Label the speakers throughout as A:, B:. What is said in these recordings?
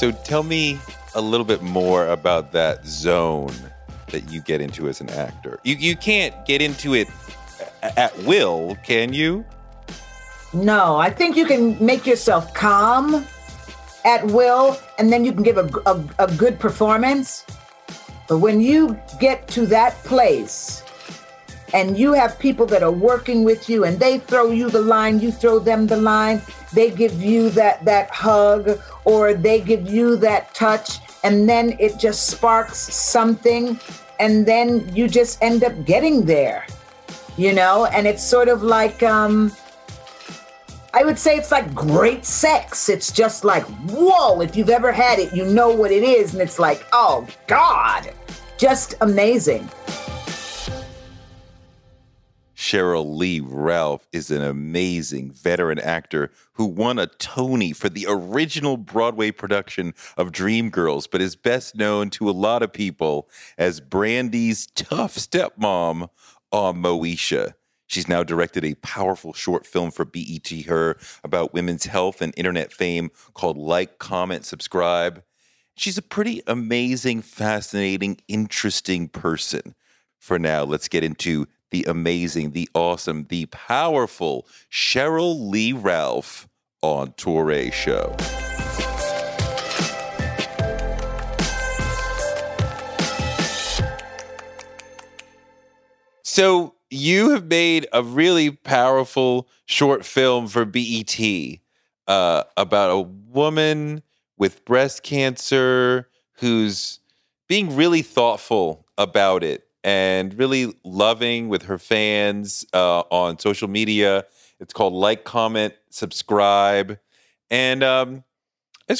A: So tell me a little bit more about that zone that you get into as an actor. You you can't get into it at will, can you?
B: No, I think you can make yourself calm at will, and then you can give a, a, a good performance. But when you get to that place and you have people that are working with you and they throw you the line, you throw them the line, they give you that that hug or they give you that touch and then it just sparks something and then you just end up getting there. You know, and it's sort of like um I would say it's like great sex. It's just like, whoa, if you've ever had it, you know what it is. And it's like, oh God, just amazing.
A: Sheryl Lee Ralph is an amazing veteran actor who won a Tony for the original Broadway production of Dreamgirls, but is best known to a lot of people as Brandy's tough stepmom on Moesha. She's now directed a powerful short film for BET Her about women's health and internet fame called Like, Comment, Subscribe. She's a pretty amazing, fascinating, interesting person. For now, let's get into the amazing, the awesome, the powerful Sheryl Lee Ralph on Touré Show. So you have made a really powerful short film for BET uh, about a woman with breast cancer who's being really thoughtful about it and really loving with her fans uh, on social media. It's called Like, Comment, Subscribe. And um,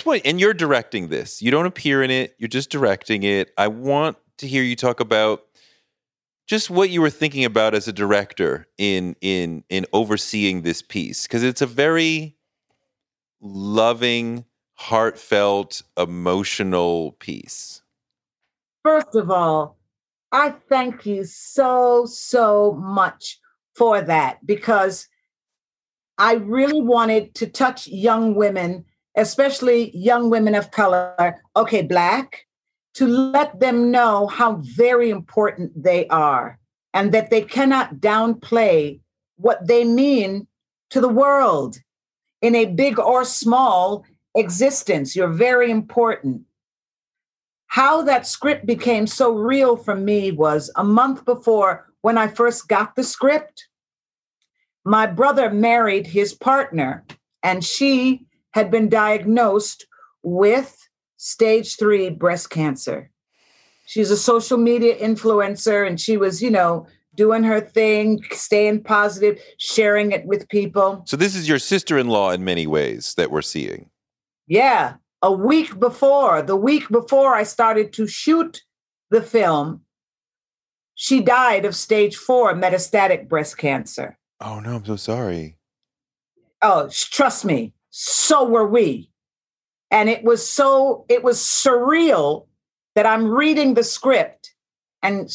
A: want, and you're directing this. You don't appear in it, you're just directing it. I want to hear you talk about just what you were thinking about as a director in in in overseeing this piece because it's a very loving heartfelt emotional piece
B: First of all, I thank you so, so much for that because I really wanted to touch young women, especially young women of color, okay, Black, to let them know how very important they are and that they cannot downplay what they mean to the world in a big or small existence. You're very important. How that script became so real for me was a month before when I first got the script. My brother married his partner, and she had been diagnosed with stage three breast cancer. She's a social media influencer and she was, you know, doing her thing, staying positive, sharing it with people.
A: so this is your sister-in-law in many ways that we're seeing
B: Yeah. A week before, the week before I started to shoot the film, she died of stage four metastatic breast cancer.
A: oh no i'm so sorry
B: Oh, trust me, so were we. And it was so, it was surreal that I'm reading the script and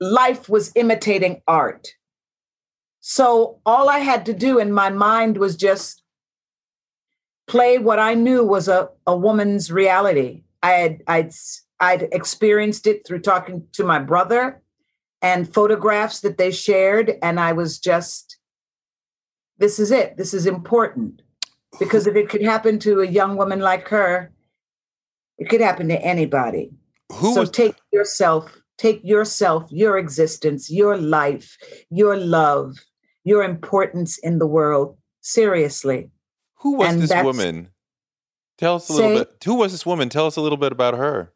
B: life was imitating art. So all I had to do in my mind was just play what I knew was a, a woman's reality. I had I'd I'd experienced it through talking to my brother and photographs that they shared, and I was just, this is it. This is important because if it could happen to a young woman like her, it could happen to anybody. Who so was- take yourself, take yourself, your existence, your life, your love, your importance in the world seriously.
A: Who was and this woman? Tell us a little bit. Who was this woman? Tell us a little bit about her.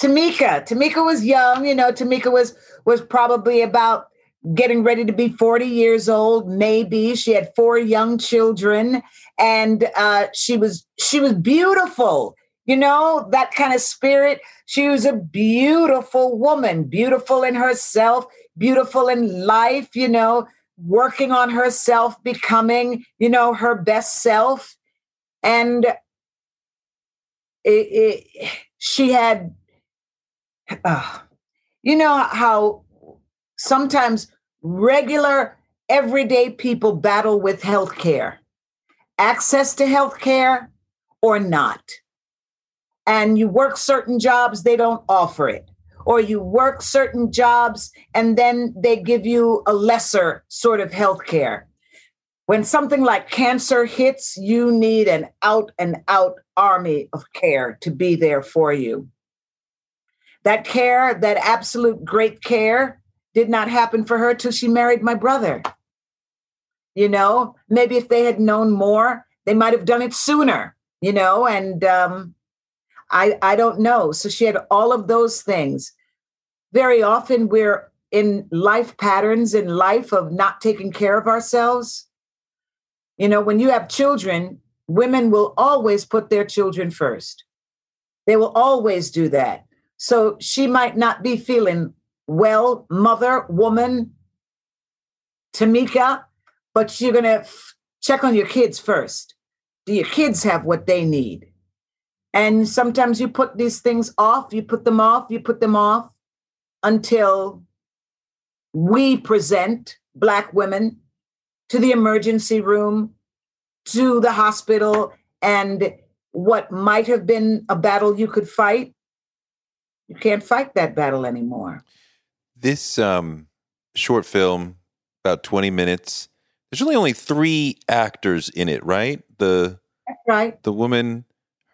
B: Tamika. Tamika was young, you know, Tamika was was probably about getting ready to be 40 years old maybe she had four young children and uh, she was she was beautiful you know that kind of spirit she was a beautiful woman beautiful in herself beautiful in life you know working on herself becoming you know her best self. And it, it, she had uh, you know how sometimes regular everyday people battle with health care access to health care or not. And you work certain jobs they don't offer it or you work certain jobs and then they give you a lesser sort of health care when something like cancer hits you need an out and out army of care to be there for you that care, that absolute great care, did not happen for her till she married my brother. You know, maybe if they had known more, they might have done it sooner, you know, and um, I, I don't know. So she had all of those things. Very often we're in life patterns in life of not taking care of ourselves. You know, when you have children, women will always put their children first. They will always do that. So she might not be feeling well, mother, woman, Tamika, but you're going to f- check on your kids first. Do your kids have what they need? And sometimes you put these things off, you put them off, you put them off until we present Black women to the emergency room, to the hospital, and what might have been a battle you could fight you can't fight that battle anymore.
A: This um, short film, about 20 minutes, there's really only three actors in it, right? The
B: That's right.
A: The woman,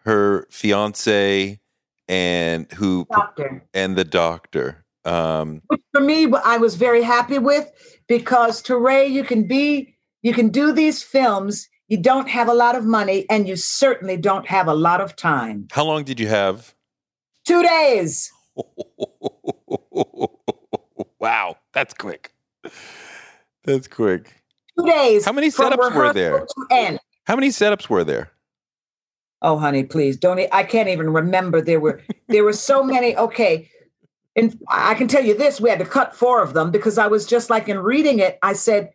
A: her fiance, and who
B: doctor.
A: and the doctor. Um,
B: for me, I was very happy with because Touré, you can be, you can do these films. You don't have a lot of money, and you certainly don't have a lot of time.
A: How long did you have?
B: Two days.
A: wow, that's quick. That's quick.
B: Two days.
A: How many setups were there? How many setups were there?
B: Oh, honey, please don't. I can't even remember. There were there were so many. Okay, and I can tell you this: we had to cut four of them because I was just like in reading it. I said,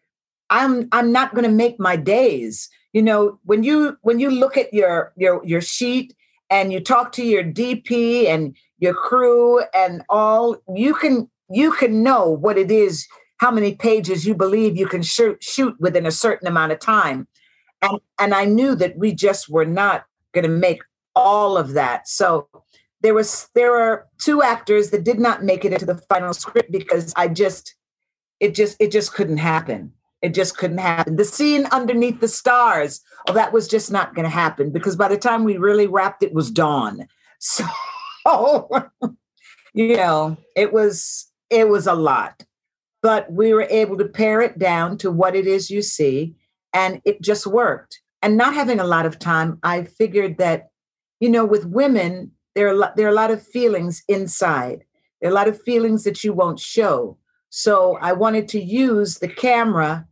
B: "I'm I'm not going to make my days." You know, when you when you look at your your your sheet and you talk to your DP and your crew and all, you can you can know what it is, how many pages you believe you can shoot shoot within a certain amount of time. And and I knew that we just were not going to make all of that. So there was there were two actors that did not make it into the final script because I just it just it just couldn't happen. It just couldn't happen. The scene underneath the stars, oh, that was just not going to happen because by the time we really wrapped, it was dawn. So, you know, it was it was a lot, but we were able to pare it down to what it is you see, and it just worked. And not having a lot of time, I figured that, you know, with women, there are there are a lot of feelings inside. There are a lot of feelings that you won't show. So I wanted to use the camera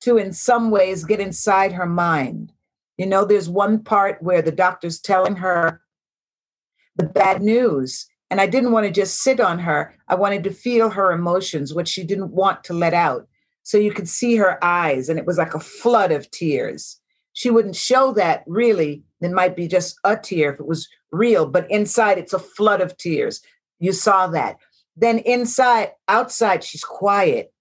B: to in some ways get inside her mind. You know, there's one part where the doctor's telling her the bad news. And I didn't want to just sit on her. I wanted to feel her emotions, what she didn't want to let out. So you could see her eyes, and it was like a flood of tears. She wouldn't show that really. It might be just a tear if it was real, but inside it's a flood of tears. You saw that. Then inside, outside, she's quiet,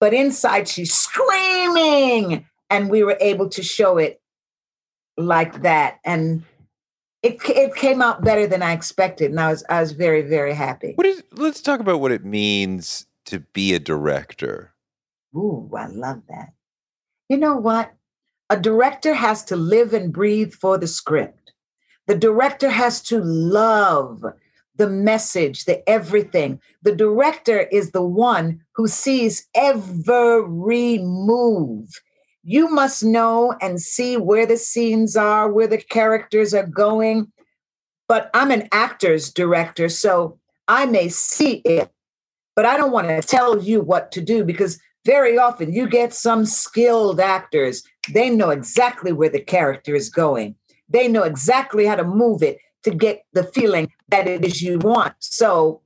B: but inside she's screaming. And we were able to show it like that. And it, it came out better than I expected. And I was, I was very, very happy.
A: What is, let's talk about what it means to be a director.
B: Ooh, I love that. You know what? A director has to live and breathe for the script. The director has to love the message, the everything. The director is the one who sees every move. You must know and see where the scenes are, where the characters are going. But I'm an actor's director, so I may see it, but I don't want to tell you what to do because very often you get some skilled actors they know exactly where the character is going. They know exactly how to move it to get the feeling that it is you want. So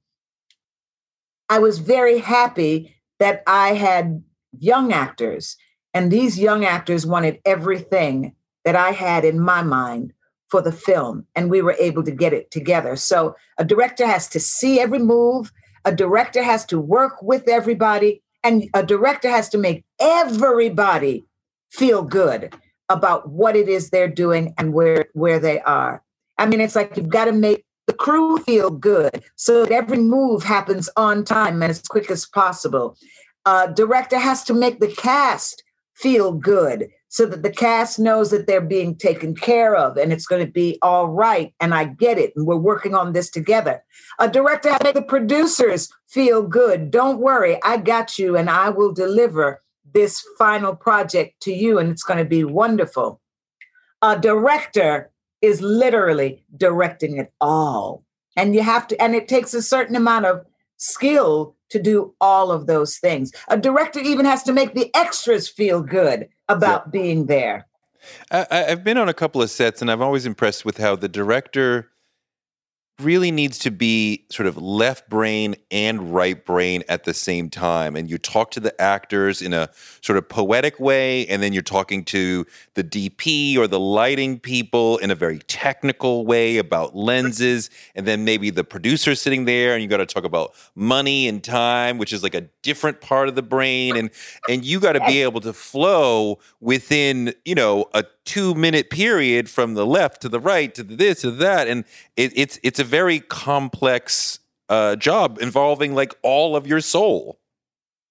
B: I was very happy that I had young actors, and these young actors wanted everything that I had in my mind for the film, and we were able to get it together. So a director has to see every move, a director has to work with everybody, and a director has to make everybody feel good about what it is they're doing and where where they are. I mean, it's like you've got to make the crew feel good so that every move happens on time and as quick as possible. Uh, director has to make the cast feel good so that the cast knows that they're being taken care of and it's going to be all right and I get it and we're working on this together. A director has to make the producers feel good. Don't worry, I got you and I will deliver this final project to you, and it's going to be wonderful. A director is literally directing it all. And you have to, and it takes a certain amount of skill to do all of those things. A director even has to make the extras feel good about yeah. being there.
A: I, have been on a couple of sets, and I'm always impressed with how the director really needs to be sort of left brain and right brain at the same time. And you talk to the actors in a sort of poetic way, and then you're talking to the DP or the lighting people in a very technical way about lenses. And then maybe the producer sitting there, and you got to talk about money and time, which is like a different part of the brain. And and you got to be able to flow within, you know, a two minute period from the left to the right to the this to that. And it, it's it's a very complex uh, job involving like all of your soul.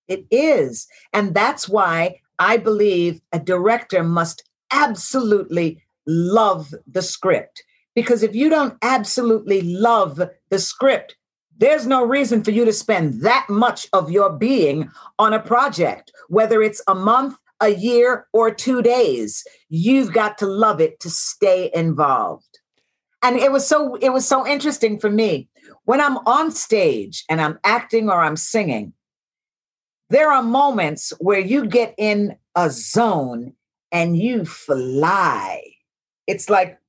B: It is. And that's why I believe a director must absolutely love the script. Because if you don't absolutely love the script, there's no reason for you to spend that much of your being on a project, whether it's a month, a year, or two days. You've got to love it to stay involved. And it was so it was so interesting for me. When i'm on stage and i'm acting or i'm singing there are moments where you get in a zone and you fly. It's like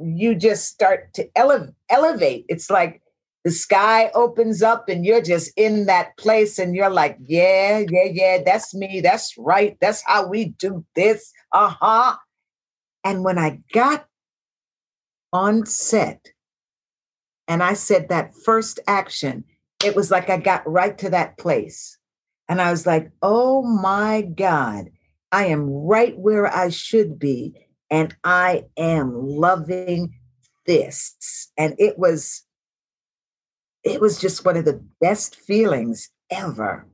B: you just start to ele- elevate. It's like the sky opens up and you're just in that place and you're like yeah yeah yeah that's me that's right that's how we do this uh-huh and when i got on set and I said that first action, it was like I got right to that place. And I was like, oh my God, I am right where I should be. And I am loving this. And it was, it was just one of the best feelings ever.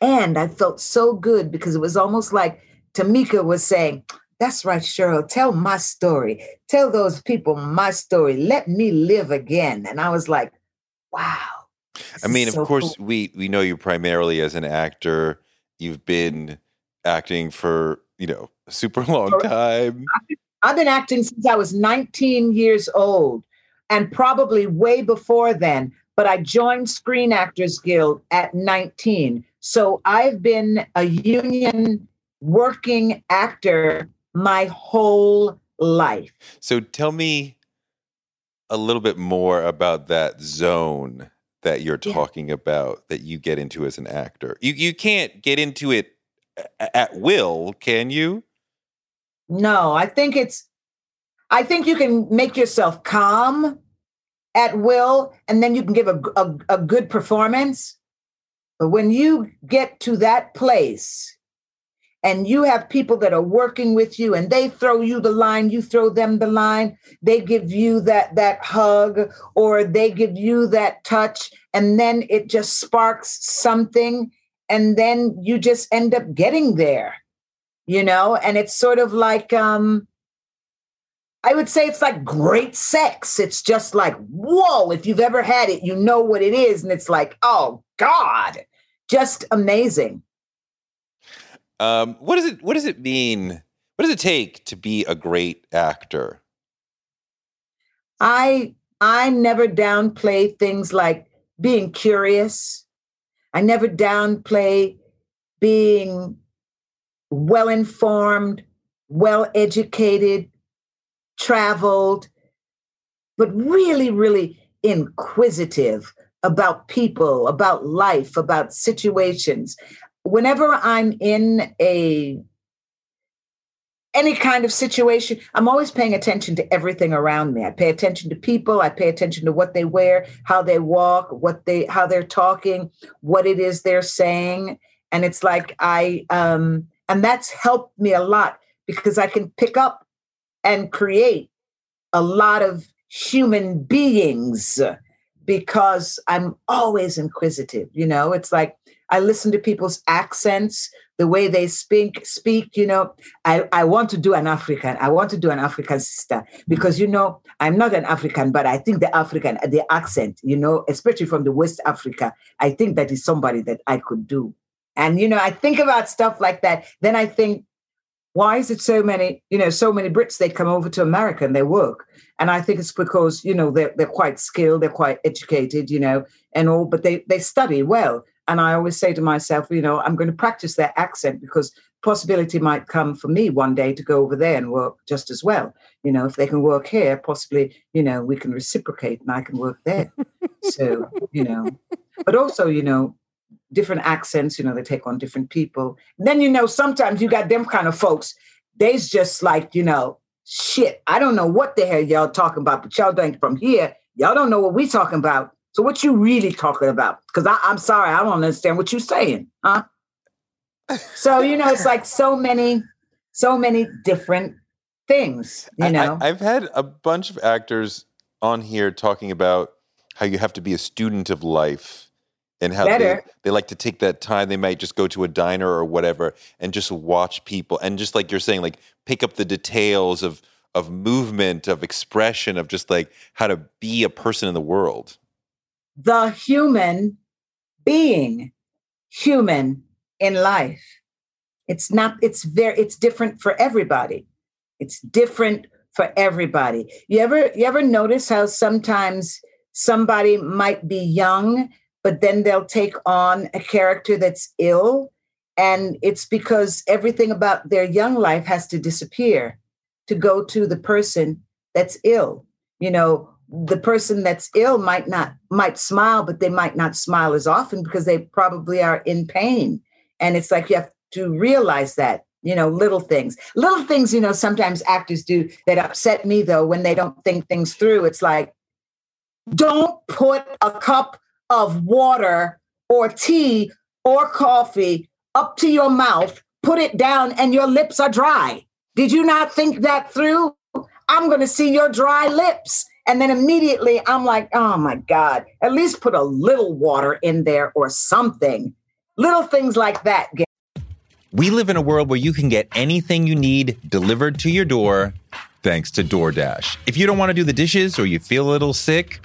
B: And I felt so good because it was almost like Tamika was saying, that's right, Sheryl. Tell my story. Tell those people my story. Let me live again. And I was like, wow.
A: I mean, so of course, cool. we we know you primarily as an actor. You've been acting for you know a super long time.
B: I've been acting since I was 19 years old, and probably way before then. But I joined Screen Actors Guild at 19, so I've been a union working actor my whole life.
A: So tell me a little bit more about that zone that you're talking yeah. about that you get into as an actor. You you can't get into it at will, can you?
B: No, I think it's, I think you can make yourself calm at will and then you can give a, a, a good performance. But when you get to that place and you have people that are working with you and they throw you the line you throw them the line they give you that that hug or they give you that touch and then it just sparks something and then you just end up getting there you know and it's sort of like um I would say it's like great sex. It's just like, whoa, if you've ever had it, you know what it is. And it's like, oh God, just amazing.
A: Um, what does it what does it mean? What does it take to be a great actor?
B: I I never downplay things like being curious. I never downplay being well informed, well educated, traveled, but really, really inquisitive about people, about life, about situations whenever I'm in a any kind of situation, I'm always paying attention to everything around me. I pay attention to people, I pay attention to what they wear, how they walk, what they how they're talking, what it is they're saying. And it's like I um and that's helped me a lot because I can pick up and create a lot of human beings because I'm always inquisitive, you know. It's like I listen to people's accents, the way they speak, speak, you know. I, I want to do an African. I want to do an African sister because, you know, I'm not an African, but I think the African, the accent, you know, especially from the West Africa, I think that is somebody that I could do. And, you know, I think about stuff like that. Then I think, why is it so many, you know, so many Brits, they come over to America and they work. And I think it's because, you know, they're, they're quite skilled, they're quite educated, you know, and all, but they, they study well. And I always say to myself, you know, I'm going to practice their accent because possibility might come for me one day to go over there and work just as well. You know, if they can work here, possibly, you know, we can reciprocate and I can work there. so, you know, but also, you know, different accents, you know, they take on different people. And then, you know, sometimes you got them kind of folks, they's just like, you know, shit, I don't know what the hell y'all talking about, but y'all don't from here. Y'all don't know what we talking about. So what you really talking about? Because I'm sorry, I don't understand what you're saying, huh? so you know, it's like so many, so many different things. You know,
A: I, have had a bunch of actors on here talking about how you have to be a student of life and how they, they like to take that time. They might just go to a diner or whatever and just watch people and just like you're saying, like pick up the details of of movement, of expression, of just like how to be a person in the world.
B: The human being human in life. It's not it's very it's different for everybody. It's different for everybody. You ever you ever notice how sometimes somebody might be young but then they'll take on a character that's ill and it's because everything about their young life has to disappear to go to the person that's ill. You know the person that's ill might not might smile but they might not smile as often because they probably are in pain. And it's like you have to realize that you know little things. Little things you know sometimes actors do that upset me though when they don't think things through. It's like don't put a cup of water or tea or coffee up to your mouth put it down and your lips are dry did you not think that through i'm going to see your dry lips and then immediately I'm like, oh my God, at least put a little water in there or something. Little things like that.
A: We live in a world where you can get anything you need delivered to your door thanks to DoorDash. If you don't want to do the dishes or you feel a little sick,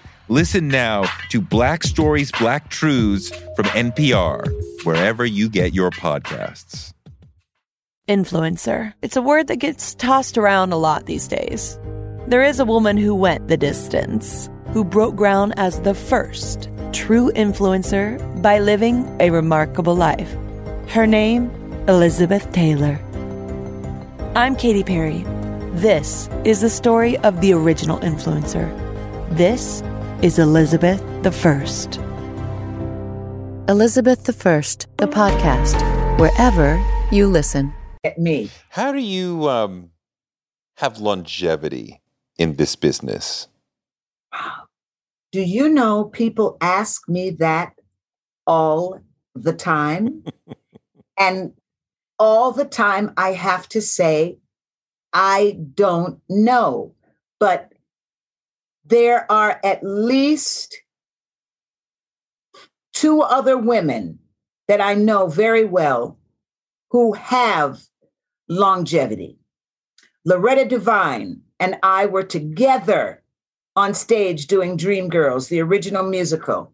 A: Listen now to Black Stories, Black Truths from NPR, wherever you get your podcasts.
C: Influencer. It's a word that gets tossed around a lot these days. There is a woman who went the distance, who broke ground as the first true influencer by living a remarkable life. Her name, Elizabeth Taylor. I'm Katy Perry. This is the story of the original influencer. This is Elizabeth the First.
D: Elizabeth the First, the podcast, wherever you listen.
B: At me.
A: How do you um, have longevity in this business?
B: Do you know people ask me that all the time? and all the time I have to say, I don't know. But there are at least two other women that I know very well who have longevity. Loretta Devine and I were together on stage doing Dreamgirls, the original musical.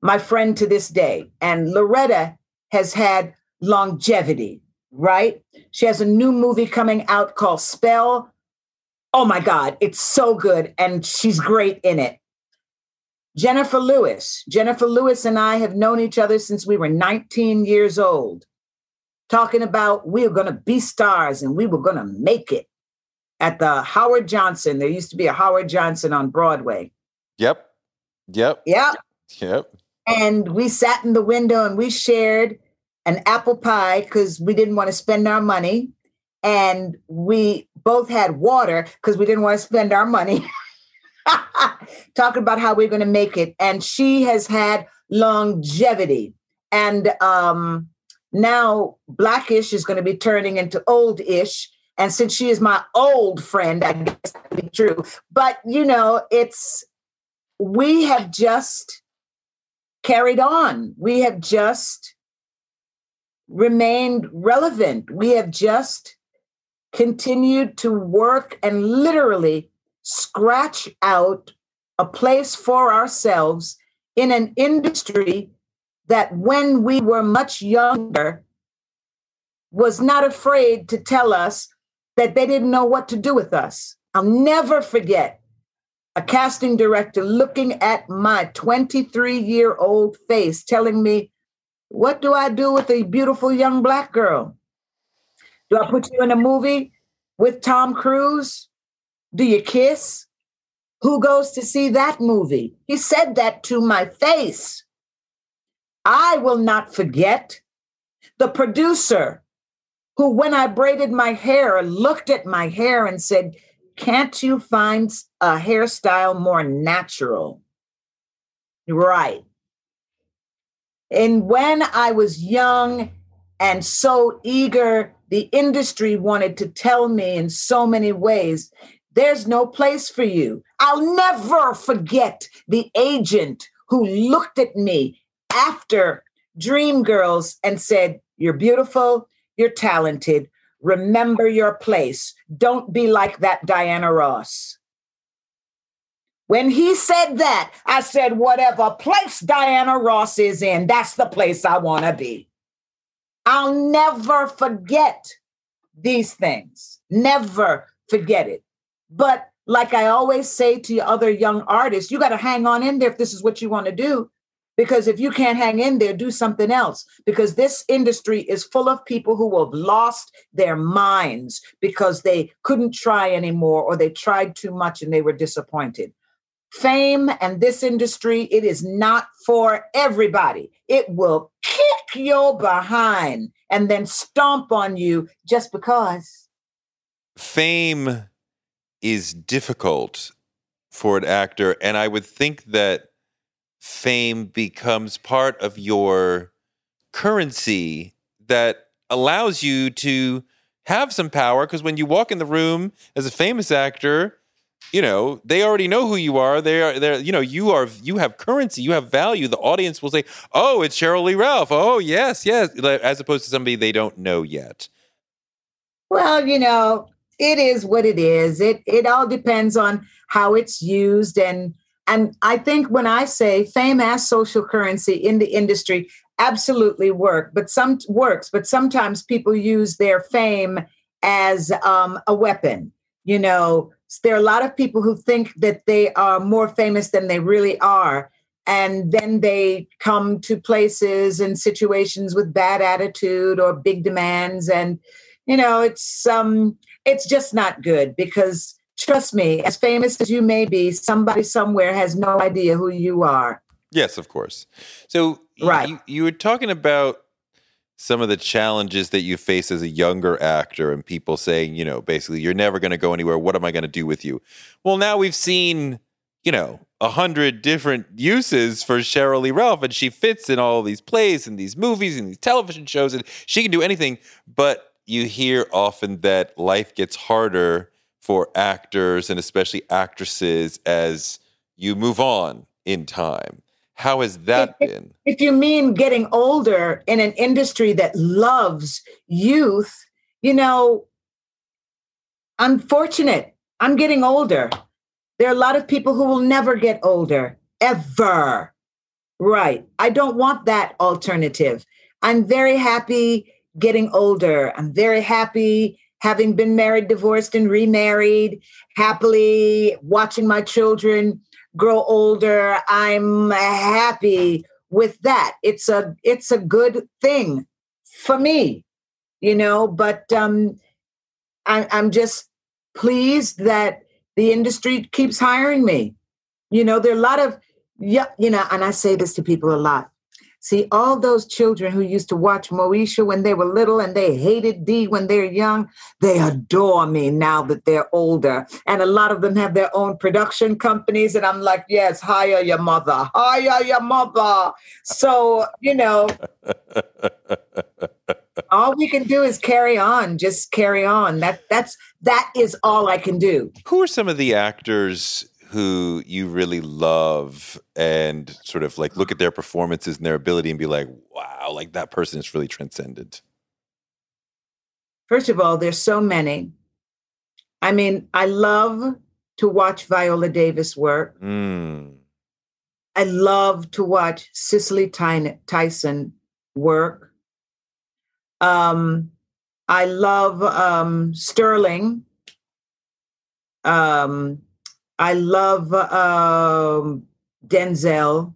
B: My friend to this day. And Loretta has had longevity, right? She has a new movie coming out called Spell oh my God, it's so good. And she's great in it. Jennifer Lewis. Jennifer Lewis and I have known each other since we were 19 years old, talking about we were going to be stars and we were going to make it at the Howard Johnson. There used to be a Howard Johnson on Broadway.
A: Yep. Yep.
B: Yep.
A: Yep.
B: And we sat in the window and we shared an apple pie because we didn't want to spend our money. And we both had water because we didn't want to spend our money talking about how we're going to make it. And she has had longevity. And um, now Blackish is going to be turning into Oldish. And since she is my old friend, I guess that be true. But, you know, it's, we have just carried on. We have just remained relevant. We have just continued to work and literally scratch out a place for ourselves in an industry that when we were much younger was not afraid to tell us that they didn't know what to do with us. I'll never forget a casting director looking at my 23 year old face telling me, What do I do with a beautiful young Black girl? Do I put you in a movie with Tom Cruise? Do you kiss? Who goes to see that movie? He said that to my face. I will not forget the producer who, when I braided my hair, looked at my hair and said, Can't you find a hairstyle more natural? Right. And when I was young and so eager, the industry wanted to tell me in so many ways there's no place for you. I'll never forget the agent who looked at me after Dreamgirls and said, You're beautiful, you're talented, remember your place. Don't be like that Diana Ross. When he said that, I said, whatever place Diana Ross is in, that's the place I want to be. I'll never forget these things, never forget it. But like I always say to other young artists, you got to hang on in there if this is what you want to do. Because if you can't hang in there, do something else. Because this industry is full of people who have lost their minds because they couldn't try anymore or they tried too much and they were disappointed. Fame and this industry, it is not for everybody. It will kick your behind and then stomp on you just because.
A: Fame is difficult for an actor. And I would think that fame becomes part of your currency that allows you to have some power. Because when you walk in the room as a famous actor, you know they already know who you are. They are they're you know you are you have currency you have value. The audience will say oh it's sheryl lee ralph. Oh yes yes as opposed to somebody they don't know yet.
B: Well you know it is what it is. It it all depends on how it's used. And and I think when I say fame as social currency in the industry absolutely work, but some works, but sometimes people use their fame as um, a weapon. You know, there are a lot of people who think that they are more famous than they really are. And then they come to places and situations with bad attitude or big demands. And, you know, it's um it's just not good because trust me, as famous as you may be, somebody somewhere has no idea who you are.
A: Yes, of course. So right. you, you were talking about some of the challenges that you face as a younger actor and people saying, you know, basically, you're never going to go anywhere. What am I going to do with you? Well, now we've seen, you know, a hundred different uses for Sheryl Lee Ralph, and she fits in all these plays and these movies and these television shows, and she can do anything. But you hear often that life gets harder for actors and especially actresses as you move on in time. How has that
B: if,
A: been?
B: If you mean getting older in an industry that loves youth, you know, unfortunate. I'm getting older. There are a lot of people who will never get older, ever. Right. I don't want that alternative. I'm very happy getting older. I'm very happy having been married, divorced, and remarried, happily watching my children grow older. I'm happy with that. It's a it's a good thing for me, you know, but um I, I'm just pleased that the industry keeps hiring me. You know, there are a lot of yeah, you know, and I say this to people a lot. See, all those children who used to watch Moesha when they were little and they hated Dee when they're young, they adore me now that they're older. And a lot of them have their own production companies. And I'm like, yes, hire your mother, hire your mother. So, you know, all we can do is carry on, just carry on. That that's that is all I can do.
A: Who are some of the actors who you really love and sort of like look at their performances and their ability and be like, wow, like that person is really transcendent?
B: First of all, there's so many. I mean, I love to watch Viola Davis work. Mm. I love to watch Cicely Tyson work. Um, I love um, Sterling. Um, I love um, Denzel.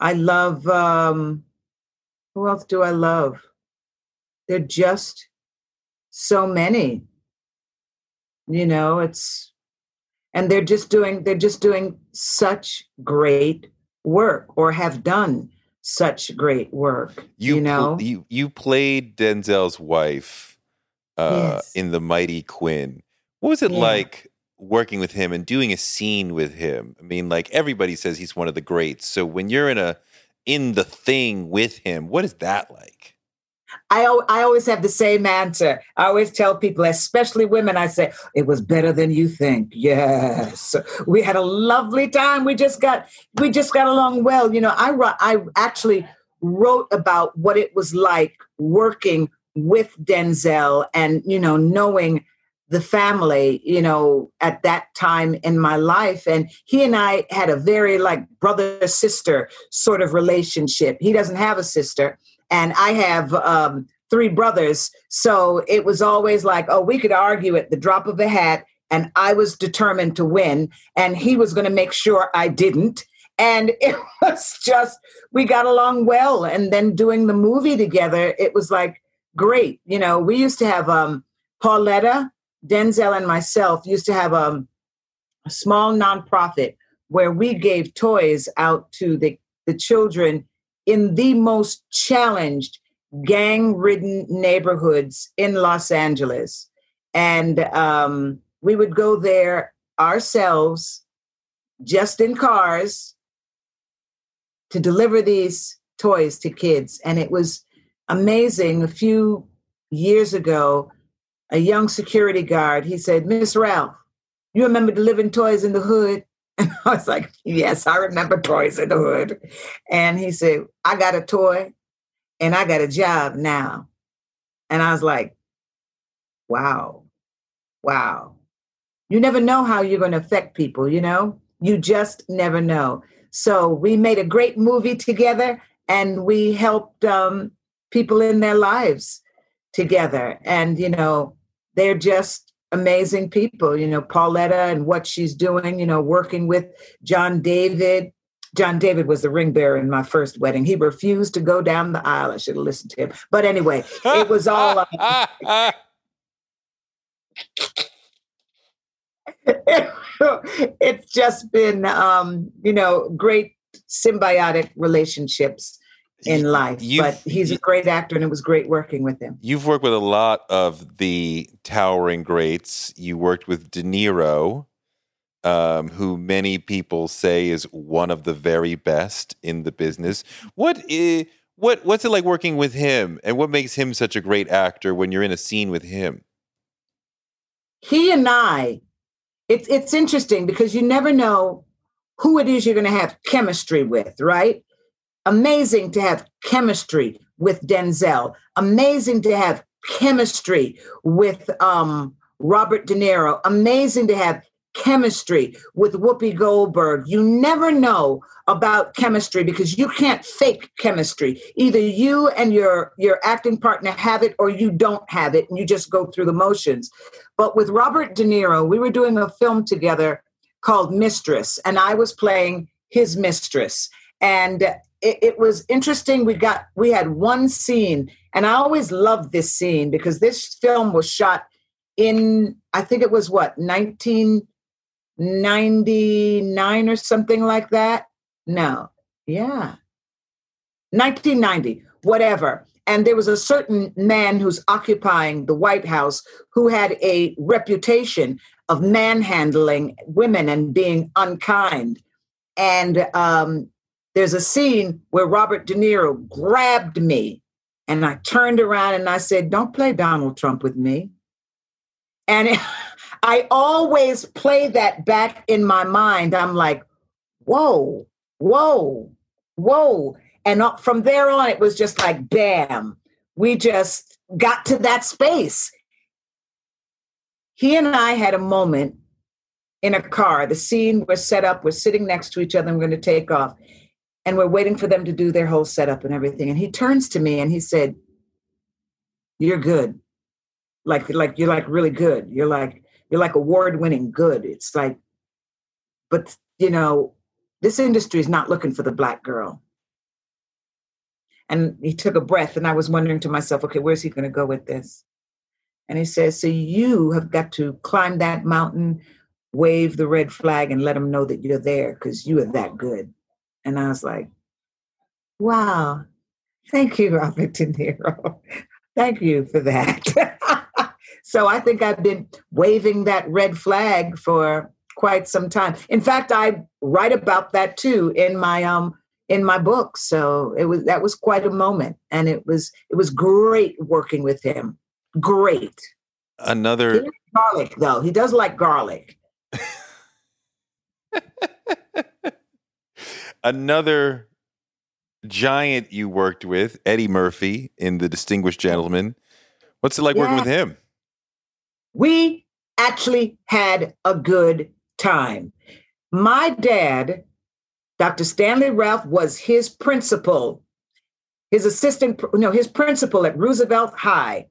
B: I love um, who else do I love? They're just so many. You know, it's and they're just doing they're just doing such great work or have done such great work. You, you know,
A: pl- you you played Denzel's wife uh, yes. in The Mighty Quinn. What was it yeah. like working with him and doing a scene with him? I mean, like everybody says he's one of the greats. So when you're in a in the thing with him, what is that like?
B: I, I always have the same answer. I always tell people, especially women, I say, it was better than you think. Yes. We had a lovely time. We just got, we just got along well. You know, I, I actually wrote about what it was like working with Denzel and, you know, knowing the family, you know, at that time in my life. And he and I had a very like brother sister sort of relationship. He doesn't have a sister and I have um, three brothers. So it was always like, oh, we could argue at the drop of a hat, and I was determined to win, and he was going to make sure I didn't. And it was just, we got along well. And then doing the movie together, it was like great. You know, we used to have um, Pauletta, Denzel, and myself used to have um, a small nonprofit where we gave toys out to the, the children in the most challenged, gang ridden neighborhoods in Los Angeles. And um, we would go there ourselves, just in cars, to deliver these toys to kids. And it was amazing. A few years ago, a young security guard, he said, Miss Ralph, you remember delivering toys in the hood? And I was like, Yes, I remember Toys in the Hood. And he said, I got a toy and I got a job now. And I was like, Wow, wow. You never know how you're going to affect people, you know? You just never know. So we made a great movie together and we helped um, people in their lives together. And, you know, they're just amazing people, you know, Pauletta and what she's doing, you know, working with John David. John David was the ring bearer in my first wedding. He refused to go down the aisle. I should have listened to him. But anyway, it was all. Uh, it's just been, um, you know, great symbiotic relationships in life. You've, but he's a great actor, and it was great working with him.
A: You've worked with a lot of the towering greats. You worked with De Niro, um, who many people say is one of the very best in the business. What is what what's it like working with him, and what makes him such a great actor when you're in a scene with him?
B: He and I, it's it's interesting because you never know who it is you're going to have chemistry with, right? Amazing to have chemistry with Denzel, amazing to have chemistry with um, Robert De Niro, amazing to have chemistry with Whoopi Goldberg. You never know about chemistry because you can't fake chemistry. Either you and your your acting partner have it or you don't have it and you just go through the motions. But with Robert De Niro, we were doing a film together called Mistress and I was playing his mistress. And it, it, was interesting. We got we had one scene, and I always loved this scene because this film was shot in I think it was what 1999 or something like that. No, yeah, 1990, whatever. And there was a certain man who's occupying the White House who had a reputation of manhandling women and being unkind. And um, there's a scene where Robert De Niro grabbed me and I turned around and I said, Don't play Donald Trump with me. And I always play that back in my mind. I'm like, Whoa, whoa, whoa. And from there on, it was just like, bam, we just got to that space. He and I had a moment in a car. The scene was set up, we're sitting next to each other, and we're going to take off and we're waiting for them to do their whole setup and everything. And he turns to me and he said, You're good. Like, like you're like really good. You're like, you're like award winning good. It's like, but you know, this industry is not looking for the black girl. And he took a breath, and I was wondering to myself, okay, where's he going to go with this? And he says, So you have got to climb that mountain, wave the red flag, and let them know that you're there because you are that good. And I was like, wow, thank you, Robert De Niro. thank you for that. So I think I've been waving that red flag for quite some time. In fact, I write about that too in my um in my book. So it was that was quite a moment, and it was it was great working with him. Great.
A: Another
B: garlic though. He does like garlic.
A: Another giant you worked with, Eddie Murphy in The Distinguished Gentleman. What's it like yeah. working with him?
B: We actually had a good time. My dad, Dr. Stanley Ralph, was his principal, his assistant, no, his principal at Roosevelt High.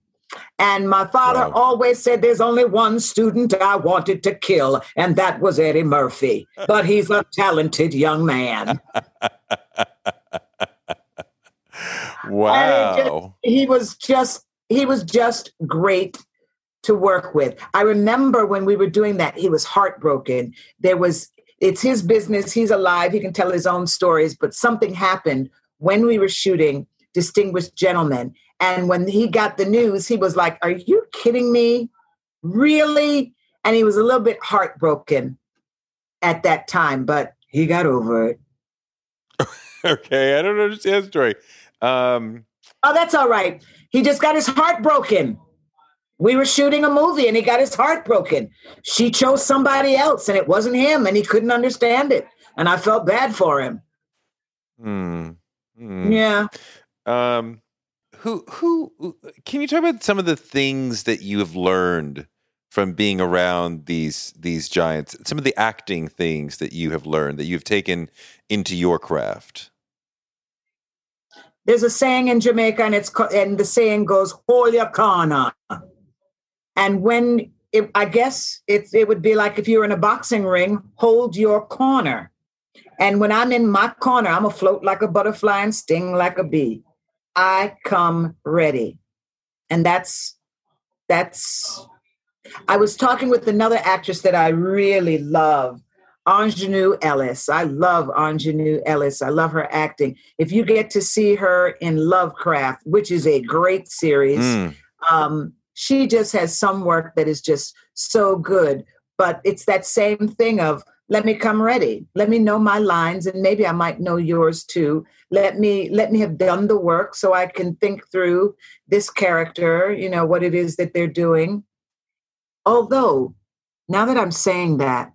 B: And my father wow. always said there's only one student I wanted to kill, and that was Eddie Murphy. But he's a talented young man.
A: wow.
B: Just, he was just he was just great to work with. I remember when we were doing that, he was heartbroken. There was it's his business, he's alive, he can tell his own stories, but something happened when we were shooting Distinguished Gentleman and when he got the news, he was like, Are you kidding me? Really? And he was a little bit heartbroken at that time, but he got over it.
A: okay, I don't understand the story. Um,
B: oh, that's all right. He just got his heart broken. We were shooting a movie and he got his heart broken. She chose somebody else and it wasn't him and he couldn't understand it. And I felt bad for him.
A: Hmm. hmm.
B: Yeah.
A: Um, who who can you talk about some of the things that you have learned from being around these these giants? Some of the acting things that you have learned that you've taken into your craft?
B: There's a saying in jamaica and it's and the saying goes hold your corner. And when it, i guess it, it would be like if you're in a boxing ring hold your corner. And when i'm in my corner i'm afloat like a butterfly and sting like a bee I come ready. And that's that's I was talking with another actress that I really love, Aunjanue Ellis. I love Aunjanue Ellis. I love her acting. If you get to see her in Lovecraft, which is a great series, mm. um, she just has some work that is just so good. But it's that same thing of let me come ready. Let me know my lines and maybe i might know yours too. Let me let me have done the work so i can think through this character you know what it is that they're doing. Although now that i'm saying that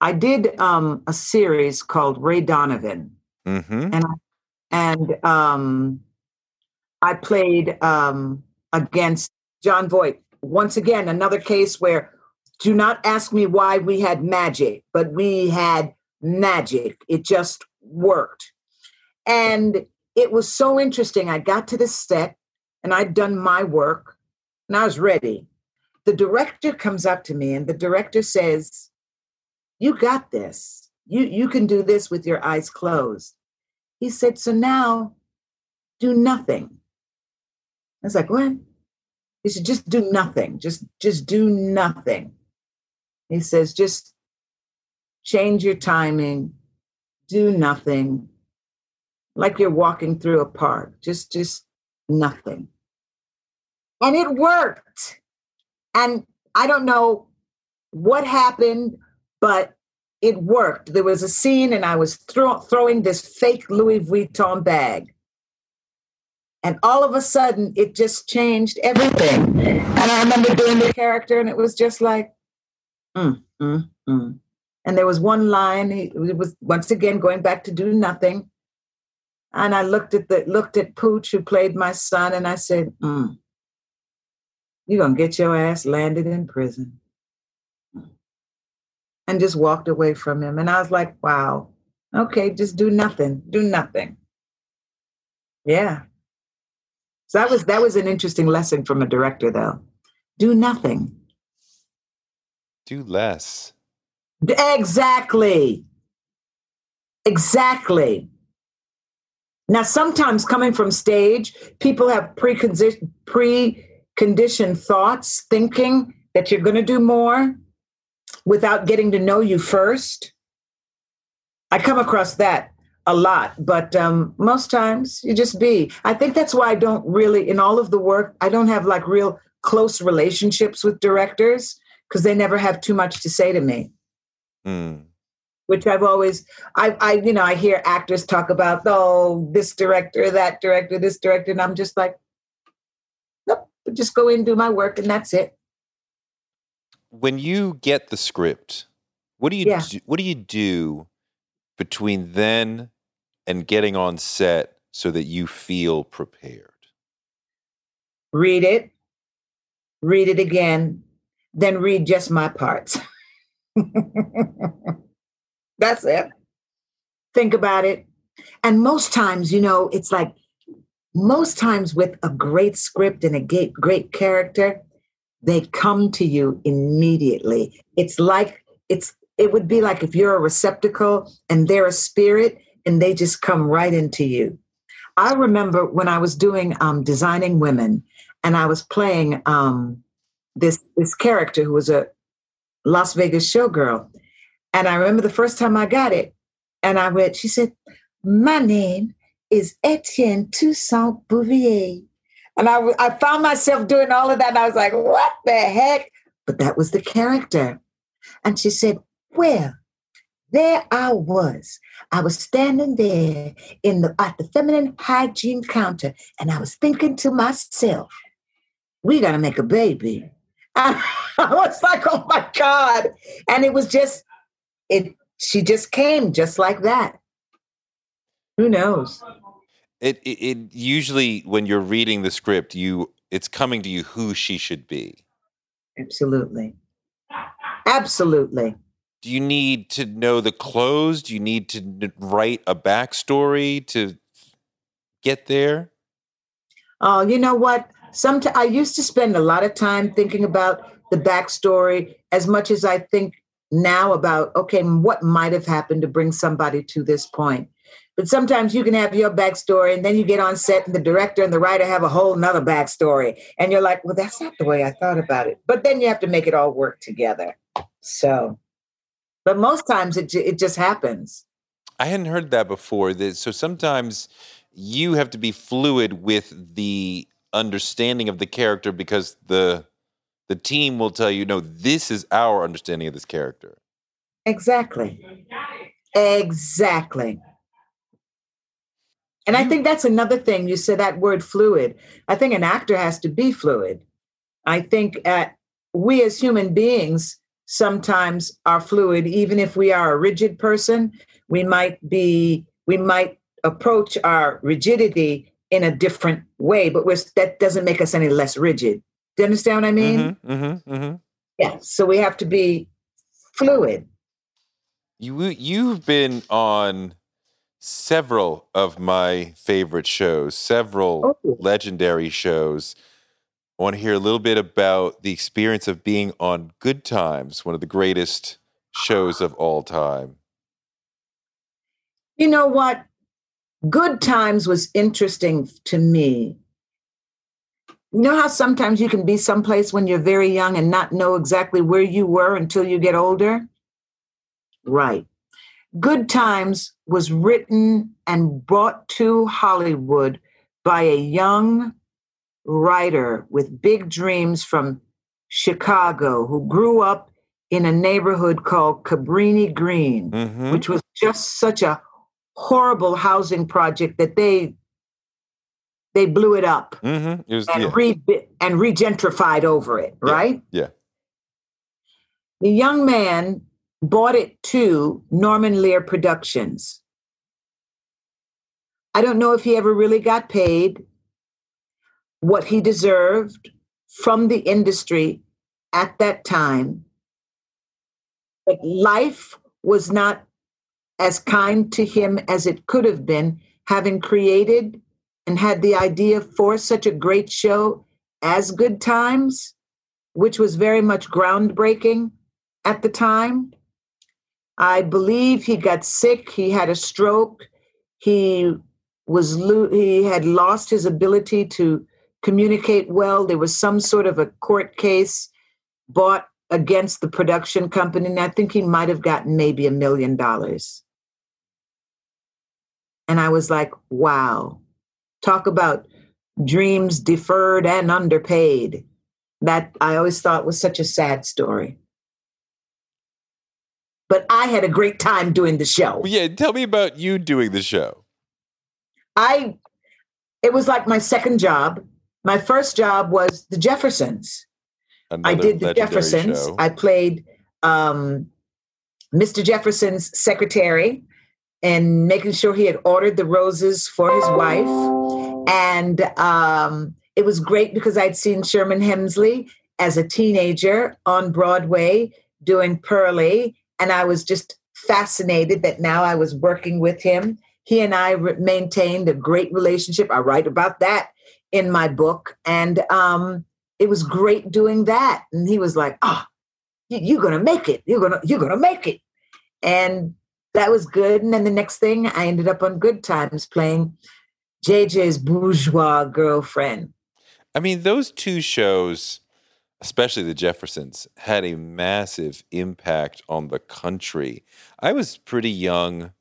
B: i did um, a series called ray donovan.
A: Mm-hmm.
B: and and um, i played um, against jon voight. Once again another case where do not ask me why we had magic, but we had magic. It just worked. And it was so interesting. I got to the set and I'd done my work and I was ready. The director comes up to me and the director says, You got this. You, you can do this with your eyes closed. He said, So now do nothing. I was like, What? He said, Just do nothing. Just, just do nothing. He says, just change your timing, do nothing, like you're walking through a park, just, just nothing. And it worked. And I don't know what happened, but it worked. There was a scene, and I was throw, throwing this fake Louis Vuitton bag. And all of a sudden, it just changed everything. And I remember doing the character, and it was just like, Mm, mm, mm. And there was one line. He was once again going back to do nothing. And I looked at the looked at Pooch, who played my son, and I said, mm, "You're gonna get your ass landed in prison." And just walked away from him. And I was like, "Wow, okay, just do nothing, do nothing." Yeah. So that was that was an interesting lesson from a director, though. Do nothing.
A: Do less.
B: Exactly. Exactly. Now, sometimes coming from stage, people have preconditioned, preconditioned thoughts, thinking that you're going to do more without getting to know you first. I come across that a lot, but um, most times you just be. I think that's why I don't really, in all of the work, I don't have like real close relationships with directors because they never have too much to say to me.
A: Mm.
B: Which I've always, I, I, you know, I hear actors talk about, oh, this director, that director, this director, and I'm just like, nope, just go in, do my work, and that's it.
A: When you get the script, what do you
B: Yeah.
A: do, what do you do between then and getting on set so that you feel prepared?
B: Read it, read it again, then read just my parts. That's it. Think about it. And most times, you know, it's like most times with a great script and a great, great character, they come to you immediately. It's like it's it would be like if you're a receptacle and they're a spirit and they just come right into you. I remember when I was doing um, designing women and I was playing um, this this character who was a Las Vegas showgirl. And I remember the first time I got it, and I read, she said, My name is Etienne Toussaint Bouvier. And I, I found myself doing all of that, and I was like, What the heck? But that was the character. And she said, Well, there I was. I was standing there in the at the feminine hygiene counter, and I was thinking to myself, we gotta make a baby. I was like, oh my God. And it was just, it she just came just like that. Who knows?
A: It, it it usually when you're reading the script, you it's coming to you who she should be.
B: Absolutely. Absolutely.
A: Do you need to know the clothes? Do you need to write a backstory to get there?
B: Oh, you know what? Sometimes I used to spend a lot of time thinking about the backstory as much as I think now about okay, what might have happened to bring somebody to this point. But sometimes you can have your backstory and then you get on set and the director and the writer have a whole nother backstory. And you're like, well, that's not the way I thought about it. But then you have to make it all work together. So, but most times it, it just happens.
A: I hadn't heard that before. So sometimes you have to be fluid with the understanding of the character because the the team will tell you, no, this is our understanding of this character.
B: Exactly. Exactly. And I think that's another thing. You said that word fluid. I think an actor has to be fluid. I think uh, we as human beings sometimes are fluid, even if we are a rigid person. We might be, we might approach our rigidity in a different way, but that doesn't make us any less rigid. Do you understand what I mean?
A: hmm hmm hmm
B: Yeah. So we have to be fluid.
A: You you've been on several of my favorite shows, several
B: Oh.
A: legendary shows. I want to hear a little bit about the experience of being on Good Times, one of the greatest shows of all time.
B: You know what? Good Times was interesting to me. You know how sometimes you can be someplace when you're very young and not know exactly where you were until you get older? Right. Good Times was written and brought to Hollywood by a young writer with big dreams from Chicago who grew up in a neighborhood called Cabrini Green
A: hmm
B: which was just such a horrible housing project that they they blew it up
A: hmm It was
B: and
A: yeah.
B: re and regentrified over it,
A: Yeah,
B: right?
A: yeah.
B: The young man bought it to Norman Lear Productions. I don't know if he ever really got paid what he deserved from the industry at that time. But life was not as kind to him as it could have been, having created and had the idea for such a great show as Good Times, which was very much groundbreaking at the time. I believe he got sick, he had a stroke, he was lo- he had lost his ability to communicate well. There was some sort of a court case bought against the production company, and I think he might have gotten maybe a million dollars. And I was like, wow, talk about dreams deferred and underpaid. That I always thought was such a sad story. But I had a great time doing the show.
A: Yeah, tell me about you doing the show.
B: I it was like my second job. My first job was the Jeffersons.
A: Another
B: I did the Jeffersons.
A: show.
B: I played um, Mr. Jefferson's secretary and making sure he had ordered the roses for his wife. And um, it was great because I'd seen Sherman Hemsley as a teenager on Broadway doing Purlie. And I was just fascinated that now I was working with him. He and I re- maintained a great relationship. I write about that in my book. And um, it was great doing that. And he was like, oh, you- you're gonna make it. You're gonna you're gonna make it. And that was good. And then the next thing I ended up on Good Times playing JJ's bourgeois girlfriend.
A: I mean, those two shows, especially the Jeffersons, had a massive impact on the country. I was pretty young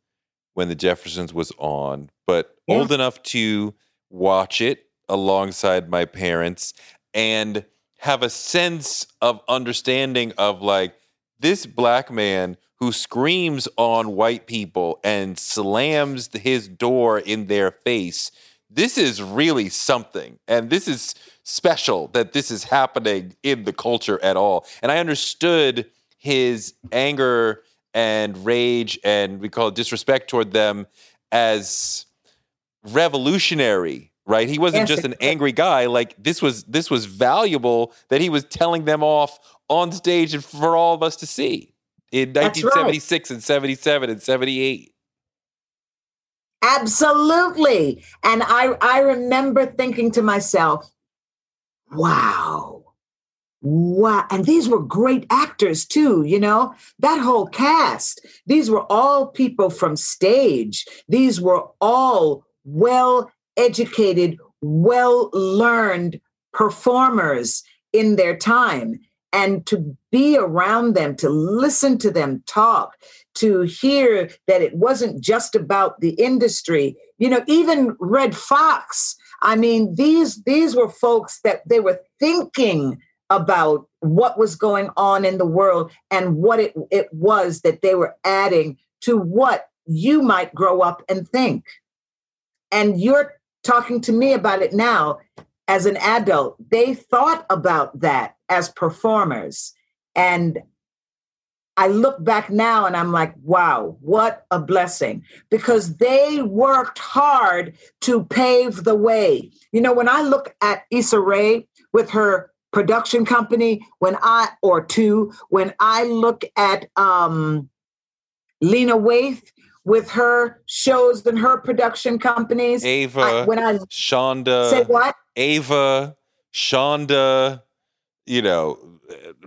A: when the Jeffersons was on, but
B: Yeah.
A: old enough to watch it alongside my parents and have a sense of understanding of like this black man who screams on white people and slams his door in their face. This is really something and this is special that this is happening in the culture at all. And i understood his anger and rage and we call it disrespect toward them as revolutionary right? He wasn't
B: Yes,
A: just an angry guy like this was this was valuable that he was telling them off on stage and for all of us to see in
B: That's right.
A: 1976 and 77 and 78
B: Absolutely. And I I remember thinking to myself, wow. Wow. And these were great actors too, you know, that whole cast. These were all people from stage. These were all well educated, well learned performers in their time. And to be around them, to listen to them talk, to hear that it wasn't just about the industry. You know, even Redd Foxx. I mean, these these were folks that they were thinking about what was going on in the world and what it, it was that they were adding to what you might grow up and think. And you're talking to me about it now as an adult. They thought about that as performers. And I look back now and I'm like, wow, what a blessing. Because they worked hard to pave the way. You know, when I look at Issa Rae with her production company, when I, or two, when I look at um, Lena Waithe with her shows and her production companies,
A: ava
B: I, when I
A: shonda
B: say what?
A: Ava, Shonda, you know,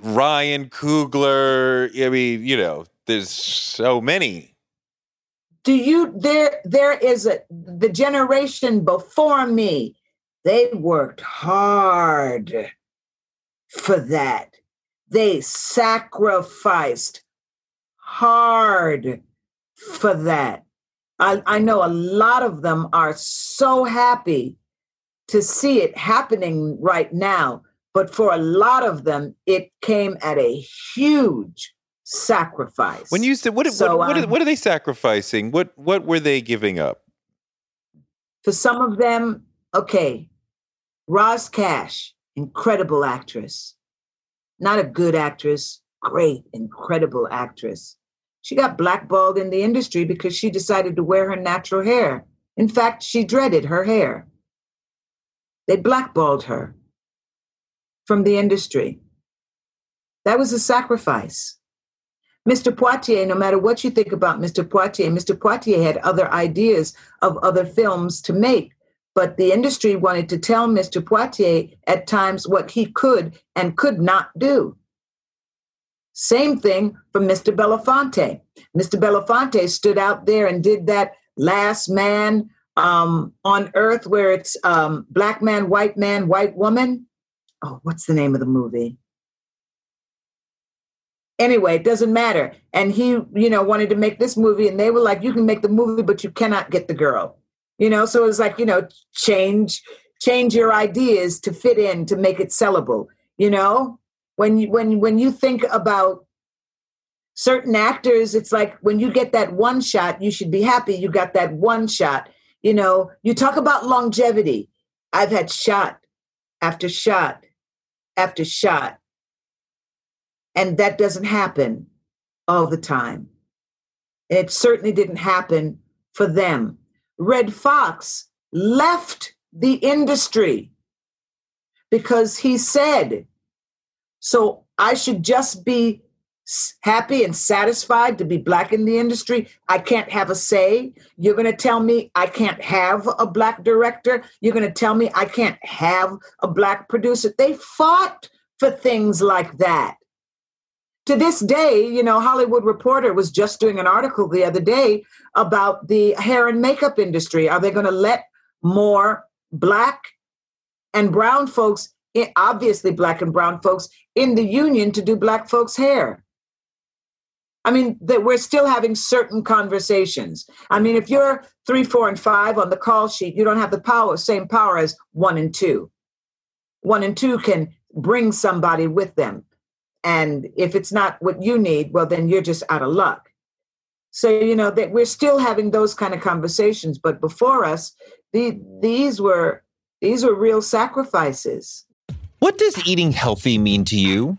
A: Ryan Coogler. I mean, you know, there's so many.
B: do you there there is a the generation before me they worked hard for that they sacrificed hard for that I, I know a lot of them are so happy to see it happening right now but for a lot of them it came at a huge sacrifice
A: When you said what,
B: So,
A: what, what, are,
B: um,
A: what are they sacrificing? What what were they giving up?
B: for some of them, okay, Roz Cash, incredible actress. Not a good actress, great, incredible actress. She got blackballed in the industry because she decided to wear her natural hair. In fact, she dreaded her hair. They blackballed her from the industry. That was a sacrifice. Mr. Poitier, no matter what you think about Mr. Poitier, Mr. Poitier had other ideas of other films to make, but the industry wanted to tell Mr. Poitier at times what he could and could not do. Same thing for Mr. Belafonte. Mr. Belafonte stood out there and did that last man um, on earth where it's um, black man, white man, white woman. Oh, what's the name of the movie? anyway, it doesn't matter. And he, you know, wanted to make this movie, and they were like, "You can make the movie, but you cannot get the girl." You know, so it's like, you know, change change your ideas to fit in to make it sellable. You know, when you when when you think about certain actors, it's like when you get that one shot, you should be happy you got that one shot. You know, you talk about longevity. I've had shot after shot after shot. And that doesn't happen all the time. And It certainly didn't happen for them. Redd Foxx left the industry because he said, so I should just be happy and satisfied to be black in the industry. I can't have a say. You're going to tell me I can't have a black director. You're going to tell me I can't have a black producer. They fought for things like that. To this day, you know, Hollywood Reporter was just doing an article the other day about the hair and makeup industry. Are they going to let more black and brown folks, obviously black and brown folks, in the union to do black folks' hair? I mean, that we're still having certain conversations. I mean, if you're three, four, and five on the call sheet, you don't have the power, same power as one and two. One and two can bring somebody with them. And if it's not what you need, well, then you're just out of luck. So, you know, that we're still having those kind of conversations. But before us, the, these were these were real sacrifices.
A: What does eating healthy mean to you?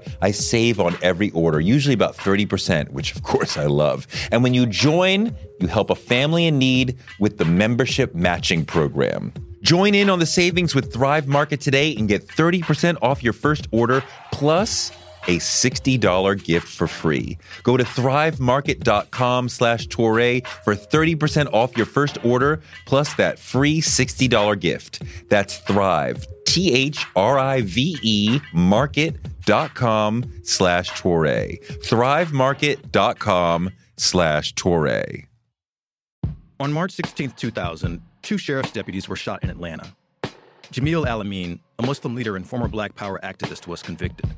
A: I save on every order usually about 30%, which of course I love. And when you join, you help a family in need with the membership matching program. Join in on the savings with Thrive Market today and get 30% off your first order plus a $60 gift for free. Go to thrivemarket.com slash Touré for 30% off your first order plus that free $60 gift. That's Thrive, T H R I V E market.com slash Touré. Thrivemarket.com slash Touré.
E: On March 16, 2000, two sheriff's deputies were shot in Atlanta. Jamil Al-Amin, a Muslim leader and former Black Power activist, was convicted.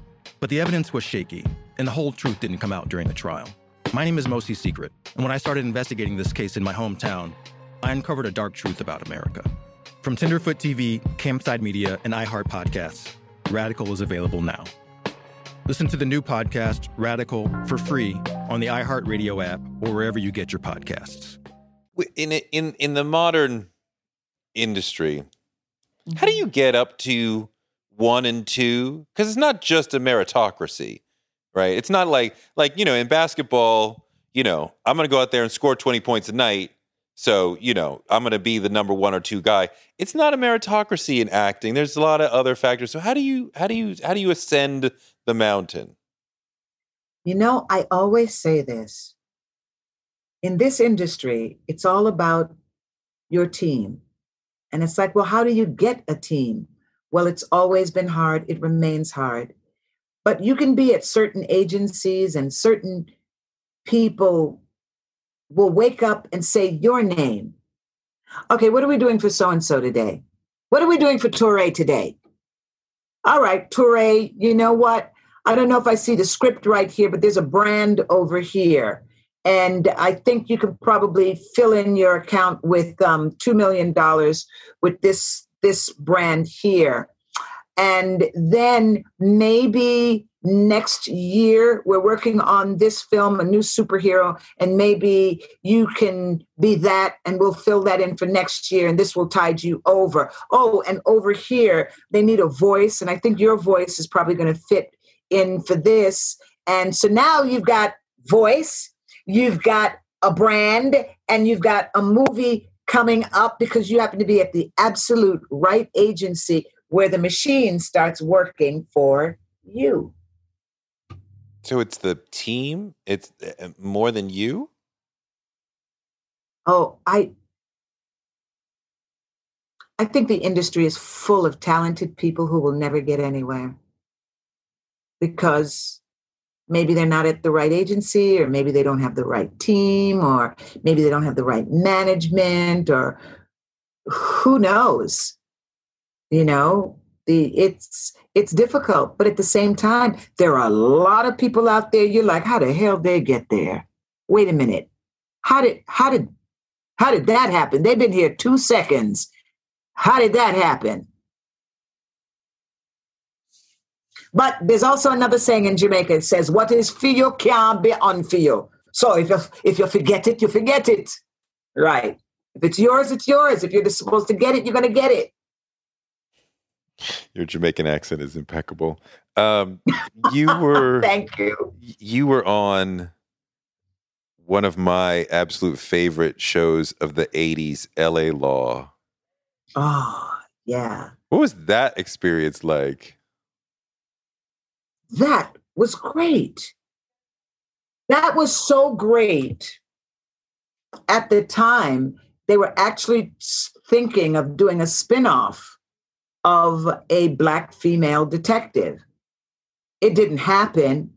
E: But the evidence was shaky, and the whole truth didn't come out during the trial. My name is Mosi Secret, and when I started investigating this case in my hometown, I uncovered a dark truth about America. From Tenderfoot TV, Campside Media, and iHeart Podcasts, Radical is available now. Listen to the new podcast, Radical, for free on the iHeartRadio app or wherever you get your podcasts.
A: In in in the modern industry, how do mm-hmm. you get up to one and two? Because it's not just a meritocracy, right? It's not like like you know in basketball, you know I'm going to go out there and score 20 points a night. So, you know, I'm going to be the number one or two guy. It's not a meritocracy in acting. There's a lot of other factors. So how do you how do you how do you ascend the mountain?
B: You know, I always say this. In this industry, it's all about your team. And it's like, well, how do you get a team? Well, it's always been hard. It remains hard. But you can be at certain agencies and certain people will wake up and say your name. Okay, what are we doing for so and so today? What are we doing for Touré today? All right, Touré, you know what? I don't know if I see the script right here, but there's a brand over here. And I think you can probably fill in your account with um, $2 million with this, this brand here. And then maybe next year we're working on this film a new superhero and maybe you can be that and we'll fill that in for next year and this will tide you over oh and over here they need a voice and i think your voice is probably going to fit in for this and so now you've got voice you've got a brand and you've got a movie coming up because you happen to be at the absolute right agency where the machine starts working for you
A: so it's the team. It's uh, more than you.
B: Oh, I I think the industry is full of talented people who will never get anywhere. because maybe they're not at the right agency or maybe they don't have the right team or maybe they don't have the right management or who knows? You know the it's it's difficult but at the same time there are a lot of people out there you're like how the hell they get there? Wait a minute. How did how did how did that happen? They've been here two seconds. How did that happen but there's also another saying in jamaica it says what is for you can't be unfor so if you if you forget it you forget it right if it's yours it's yours if you're supposed to get it you're going to get it
A: your Jamaican accent is impeccable. Um, you were
B: thank you.
A: You were on one of my absolute favorite shows of the '80s, L.A. Law.
B: Oh yeah.
A: What was that experience like?
B: That was great. That was so great. At the time, they were actually thinking of doing a spin-off of a black female detective. It didn't happen,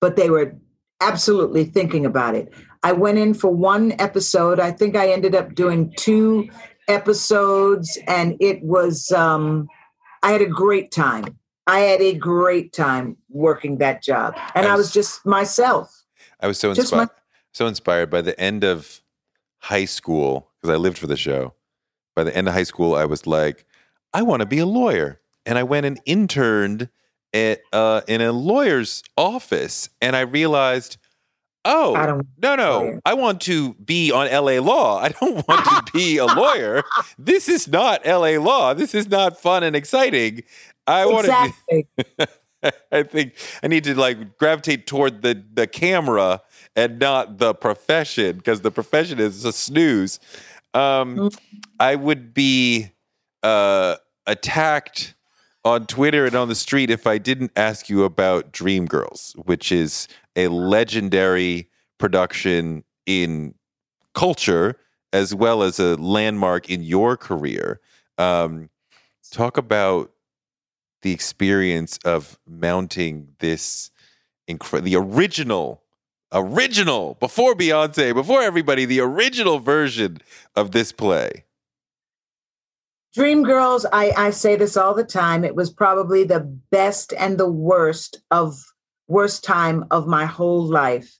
B: but they were absolutely thinking about it. I went in for one episode. I think I ended up doing two episodes, and it was, um, I had a great time. I had a great time working that job. And I was, I was just myself.
A: I was so inspired, my- so inspired by the end of high school, because I lived for the show. By the end of high school, I was like, I want to be a lawyer. And I went and interned at, uh, in a lawyer's office. And I realized, oh, no, no, I want to be on LA Law. I don't want to be a lawyer. this is not LA Law. This is not fun and exciting. I exactly. want to. I think I need to like gravitate toward the the camera and not the profession because the profession is a snooze. Um, mm-hmm. I would be uh, attacked on Twitter and on the street if I didn't ask you about Dreamgirls, which is a legendary production in culture as well as a landmark in your career. Um, talk about the experience of mounting this the original, original before Beyonce, before everybody, the original version of this play.
B: Dreamgirls, I, I say this all the time. It was probably the best and the worst of worst time of my whole life.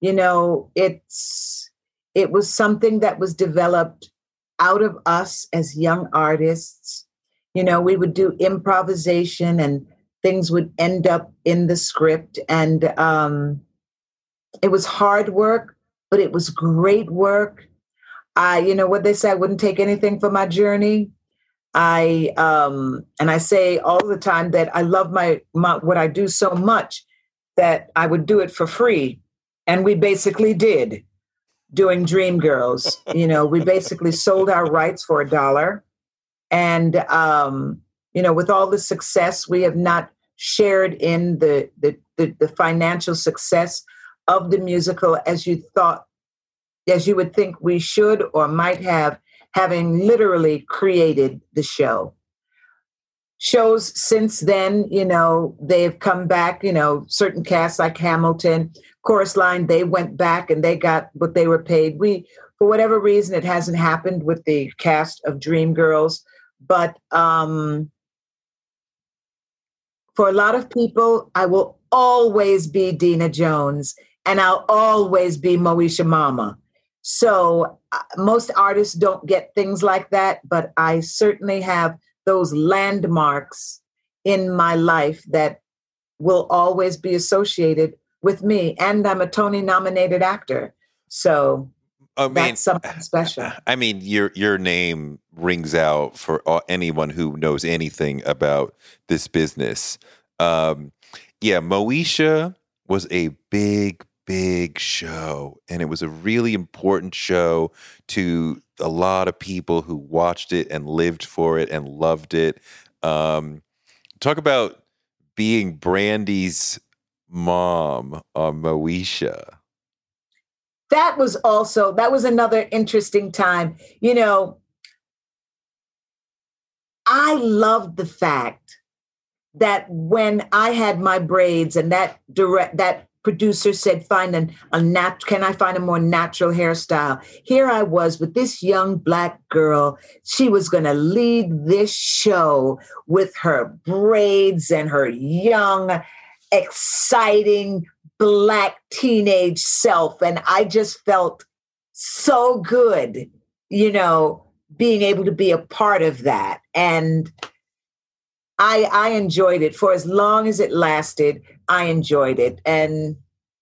B: You know, it's it was something that was developed out of us as young artists. You know, we would do improvisation and things would end up in the script. And um, it was hard work, but it was great work. I, you know what they say, I wouldn't take anything for my journey. I um, and I say all the time that I love my, my what I do so much that I would do it for free, and we basically did doing Dream Girls. you know, we basically sold our rights for a dollar, and um, you know, with all the success, we have not shared in the the, the, the financial success of the musical as you thought, as you would think we should or might have having literally created the show. Shows since then, you know, they've come back, you know, certain casts like Hamilton, Chorus Line, they went back and they got what they were paid. We, for whatever reason, it hasn't happened with the cast of Dreamgirls, but um, for a lot of people, I will always be Deena Jones and I'll always be Moesha Mama. So uh, most artists don't get things like that, but I certainly have those landmarks in my life that will always be associated with me. And I'm a Tony nominated actor. So I mean, that's something special.
A: I mean, your your name rings out for anyone who knows anything about this business. Um, yeah, Moesha was a big, big show and it was a really important show to a lot of people who watched it and lived for it and loved it um, talk about being brandy's mom on moesha
B: that was also that was another interesting time. You know i loved the fact that when I had my braids and that direct that producer said find an, a nat can i find a more natural hairstyle? Here i was with this young black girl. She was going to lead this show with her braids and her young exciting black teenage self and i just felt so good you know being able to be a part of that and I I enjoyed it for as long as it lasted. I enjoyed it, and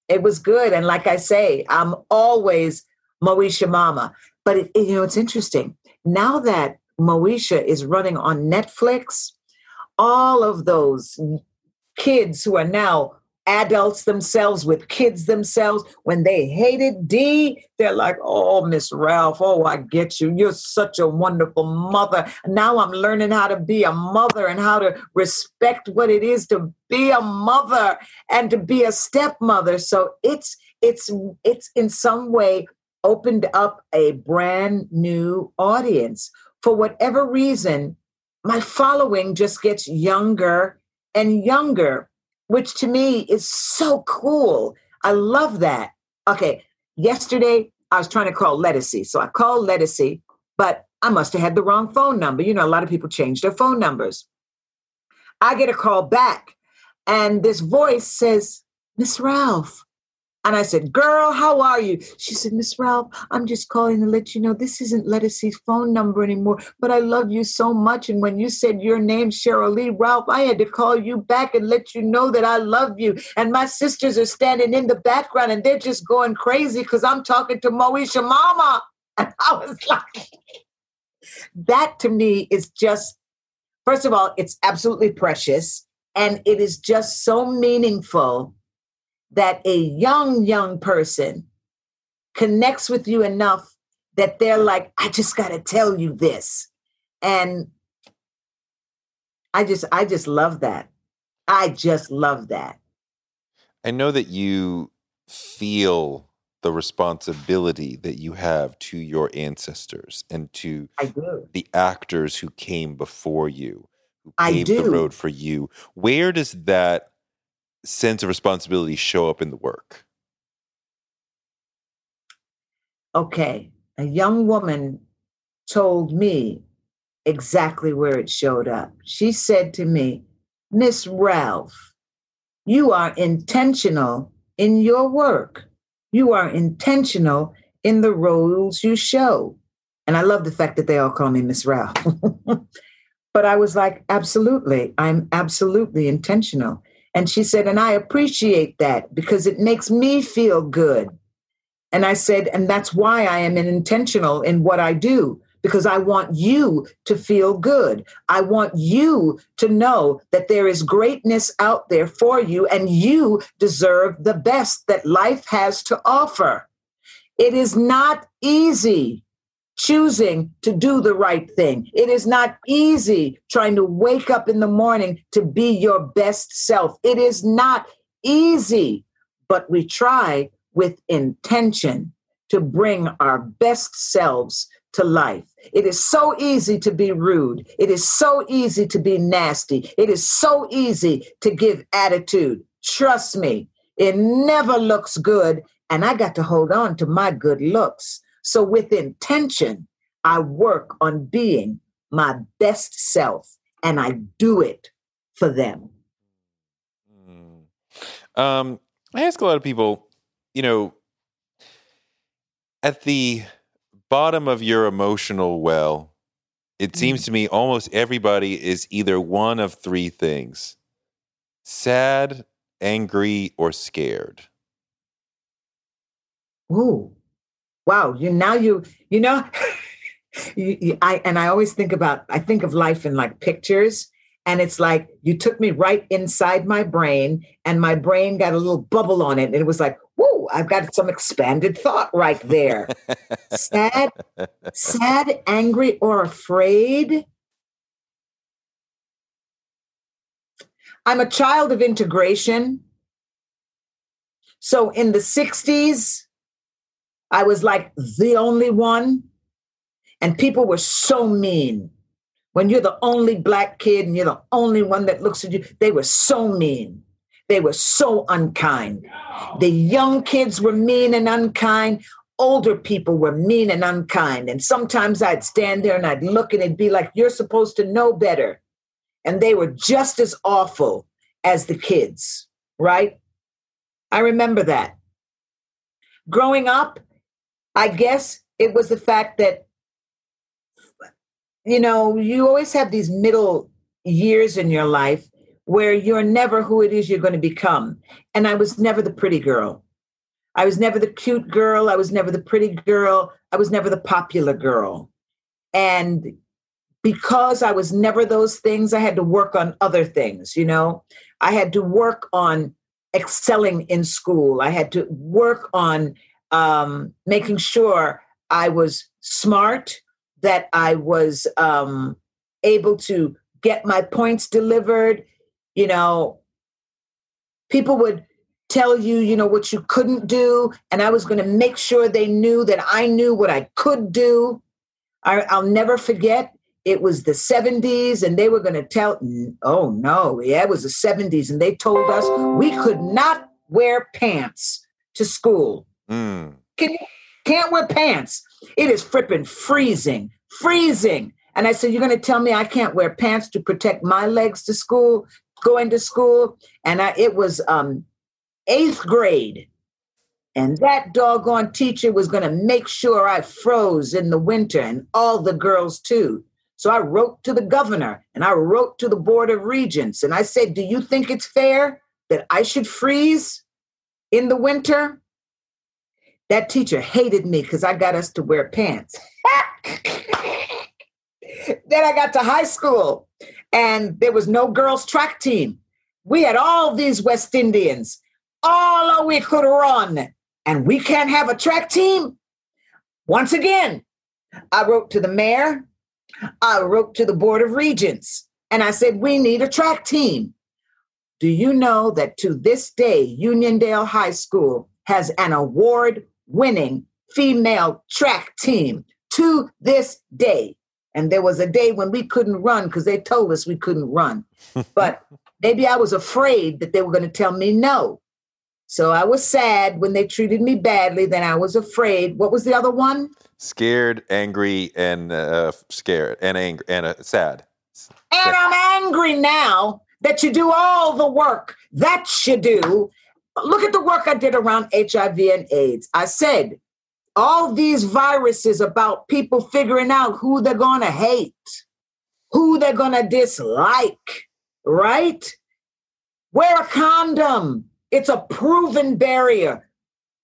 B: it was good. And like I say, I'm always Moesha Mama. But it, you know, it's interesting now that Moesha is running on Netflix. All of those kids who are now adults themselves with kids themselves. When they hated Dee, they're like oh miss ralph oh i get you. You're such a wonderful mother. Now i'm learning how to be a mother and how to respect what it is to be a mother and to be a stepmother. So it's it's it's in some way opened up a brand new audience. For whatever reason my following just gets younger and younger which to me is so cool. I love that. Okay, yesterday I was trying to call Lettucey. So I called Lettucey, but I must have had the wrong phone number. You know, a lot of people change their phone numbers. I get a call back, and this voice says, Miss Ralph, and I said, Girl, how are you? She said, Miss Ralph, I'm just calling to let you know this isn't Lettucey's phone number anymore, but I love you so much. And when you said your name, Sheryl Lee Ralph, I had to call you back and let you know that I love you. And my sisters are standing in the background and they're just going crazy because I'm talking to Moesha Mama. And I was like, that to me is just, first of all, it's absolutely precious. And it is just so meaningful that a young, young person connects with you enough that they're like, I just got to tell you this. And I just, I just love that. I just love that.
A: I know that you feel the responsibility that you have to your ancestors and to the actors who came before you, who paved the road for you. Where does that sense of responsibility show up in the work?
B: Okay. A young woman told me exactly where it showed up. She said to me, Miss Ralph, you are intentional in your work. You are intentional in the roles you show. And I love the fact that they all call me Miss Ralph. but I was like, absolutely. I'm absolutely intentional. And she said, and I appreciate that because it makes me feel good. And I said, and that's why I am intentional in what I do because I want you to feel good. I want you to know that there is greatness out there for you and you deserve the best that life has to offer. It is not easy choosing to do the right thing. It is not easy trying to wake up in the morning to be your best self. It is not easy, but we try with intention to bring our best selves to life. It is so easy to be rude. It is so easy to be nasty. It is so easy to give attitude. Trust me, it never looks good. And I got to hold on to my good looks. So, with intention, I work on being my best self and I do it for them.
A: Mm. Um, I ask a lot of people, you know, at the bottom of your emotional well, it seems mm. to me almost everybody is either one of three things sad, angry, or scared.
B: Ooh wow, you now you you know, you, you, I and I always think about I think of life in like pictures. And it's like you took me right inside my brain, and my brain got a little bubble on it. And it was like, whoa, I've got some expanded thought right there. sad, sad, angry, or afraid. I'm a child of integration. So in the 60s, I was like the only one. And people were so mean. when you're the only black kid and you're the only one that looks at you. They were so mean. They were so unkind. The young kids were mean and unkind. Older people were mean and unkind. And sometimes I'd stand there and I'd look and it'd be like, you're supposed to know better. And they were just as awful as the kids, right? I remember that. Growing up, I guess it was the fact that, you know, you always have these middle years in your life where you're never who it is you're going to become. And I was never the pretty girl. I was never the cute girl. I was never the pretty girl. I was never the popular girl. And because I was never those things, I had to work on other things, you know. I had to work on excelling in school. I had to work on um, making sure I was smart, that I was um, able to get my points delivered. You know, people would tell you, you know, what you couldn't do, and I was going to make sure they knew that I knew what I could do. I, I'll never forget it was the 70s and they were going to tell oh no yeah it was the 70s and they told us we could not wear pants to school mm. Can, can't wear pants it is fripping freezing freezing and i said you're going to tell me i can't wear pants to protect my legs to school going to school and I, it was um, eighth grade and that doggone teacher was going to make sure I froze in the winter and all the girls too. So I wrote to the governor and I wrote to the Board of Regents and I said, Do you think it's fair that I should freeze in the winter? That teacher hated me because I got us to wear pants. then I got to high school and there was no girls' track team. We had all these West Indians. All we could run, and we can't have a track team. Once again, I wrote to the mayor I wrote to the Board of Regents and I said, We need a track team. Do you know that to this day, Uniondale High School has an award winning female track team to this day? And there was a day when we couldn't run because they told us we couldn't run. but maybe I was afraid that they were going to tell me no. So I was sad when they treated me badly. Then I was afraid. What was the other one?
A: Scared, angry, and uh, scared, and angry, and uh, sad.
B: And I'm angry now that you do all the work that you do. Look at the work I did around HIV and AIDS. I said all these viruses about people figuring out who they're going to hate, who they're going to dislike, right? Wear a condom. It's a proven barrier.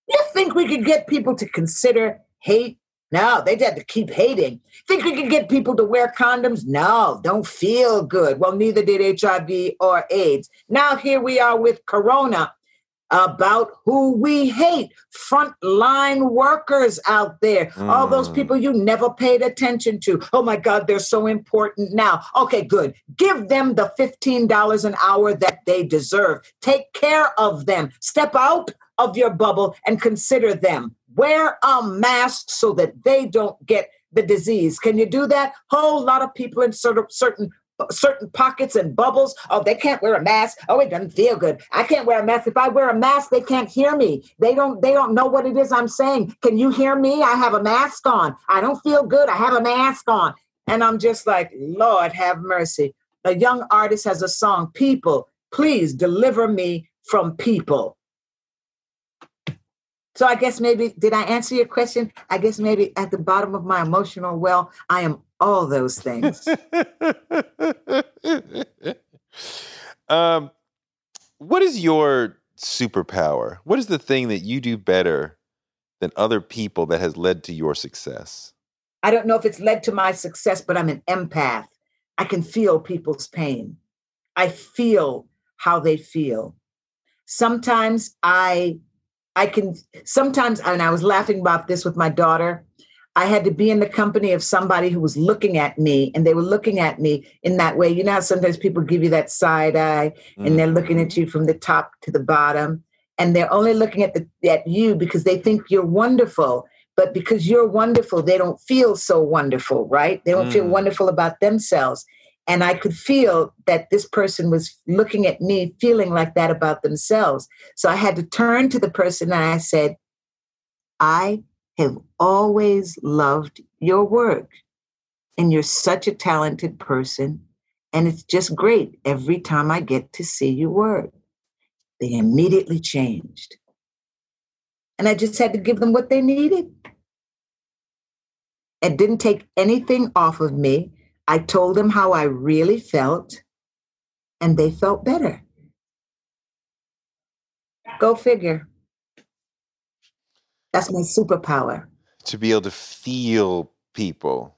B: You think we could get people to consider hate no, they had to keep hating. Think we could get people to wear condoms? No, don't feel good. Well, neither did HIV or AIDS. Now here we are with Corona about who we hate frontline workers out there mm. all those mm. people you never paid attention to oh my god they're so important now okay good give them the $15 an hour that they deserve take care of them step out of your bubble and consider them wear a mask so that they don't get the disease. Can you do that? Whole lot of people in sort of certain certain pockets and bubbles. Oh, they can't wear a mask. Oh, it doesn't feel good. I can't wear a mask. If I wear a mask, they can't hear me. They don't they don't know what it is I'm saying. Can you hear me? I have a mask on. I don't feel good. I have a mask on. And I'm just like, Lord have mercy. A young artist has a song, People, please deliver me from people. So I guess maybe did I answer your question? I guess maybe at the bottom of my emotional well, I am all those things.
A: um, what is your superpower? What is the thing that you do better than other people that has led to your success?
B: I don't know if it's led to my success, but I'm an empath. I can feel people's pain. I feel how they feel. Sometimes I I can sometimes, and I was laughing about this with my daughter. I had to be in the company of somebody who was looking at me, and they were looking at me in that way. You know how sometimes people give you that side eye, and mm-hmm. they're looking at you from the top to the bottom, and they're only looking at the at you because they think you're wonderful. but because you're wonderful, they don't feel so wonderful, right? They don't mm. feel wonderful about themselves. And I could feel that this person was looking at me, feeling like that about themselves. So I had to turn to the person and I said, I have always loved your work. And you're such a talented person. And it's just great every time I get to see you work. They immediately changed. And I just had to give them what they needed. It didn't take anything off of me. I told them how I really felt, and they felt better. Go figure. That's my superpower.
A: To be able to feel people.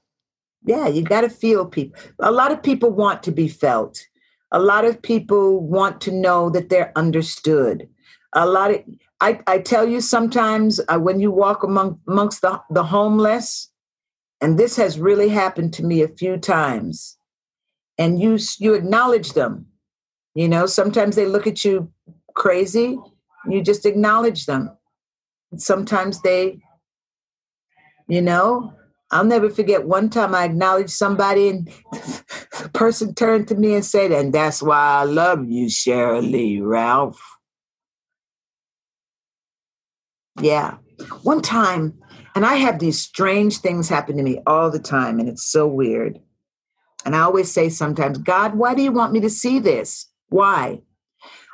B: Yeah, you got to feel people. A lot of people want to be felt. A lot of people want to know that they're understood. A lot of I, I tell you sometimes uh, when you walk among amongst the, the homeless, and this has really happened to me a few times, and you you acknowledge them. You know, sometimes they look at you crazy. You just acknowledge them. Sometimes they, you know, I'll never forget one time I acknowledged somebody and the person turned to me and said, and that's why I love you, Sheryl Ralph. Yeah. One time, and I have these strange things happen to me all the time, and it's so weird. And I always say sometimes, God, why do you want me to see this? Why?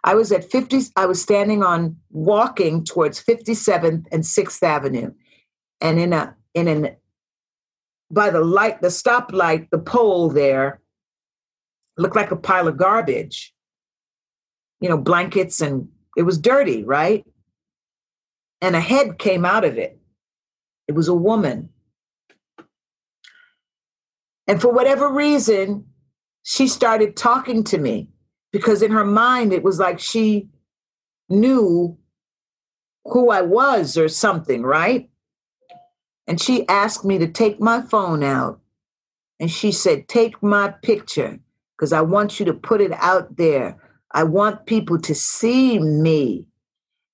B: I was at 50, I was standing on walking towards 57th and 6th Avenue. And in a in an by the light, the stoplight, the pole there looked like a pile of garbage. You know, blankets and it was dirty, right? And a head came out of it. It was a woman. And for whatever reason, she started talking to me because in her mind, it was like she knew who I was or something, right? And she asked me to take my phone out. And she said, Take my picture because I want you to put it out there. I want people to see me,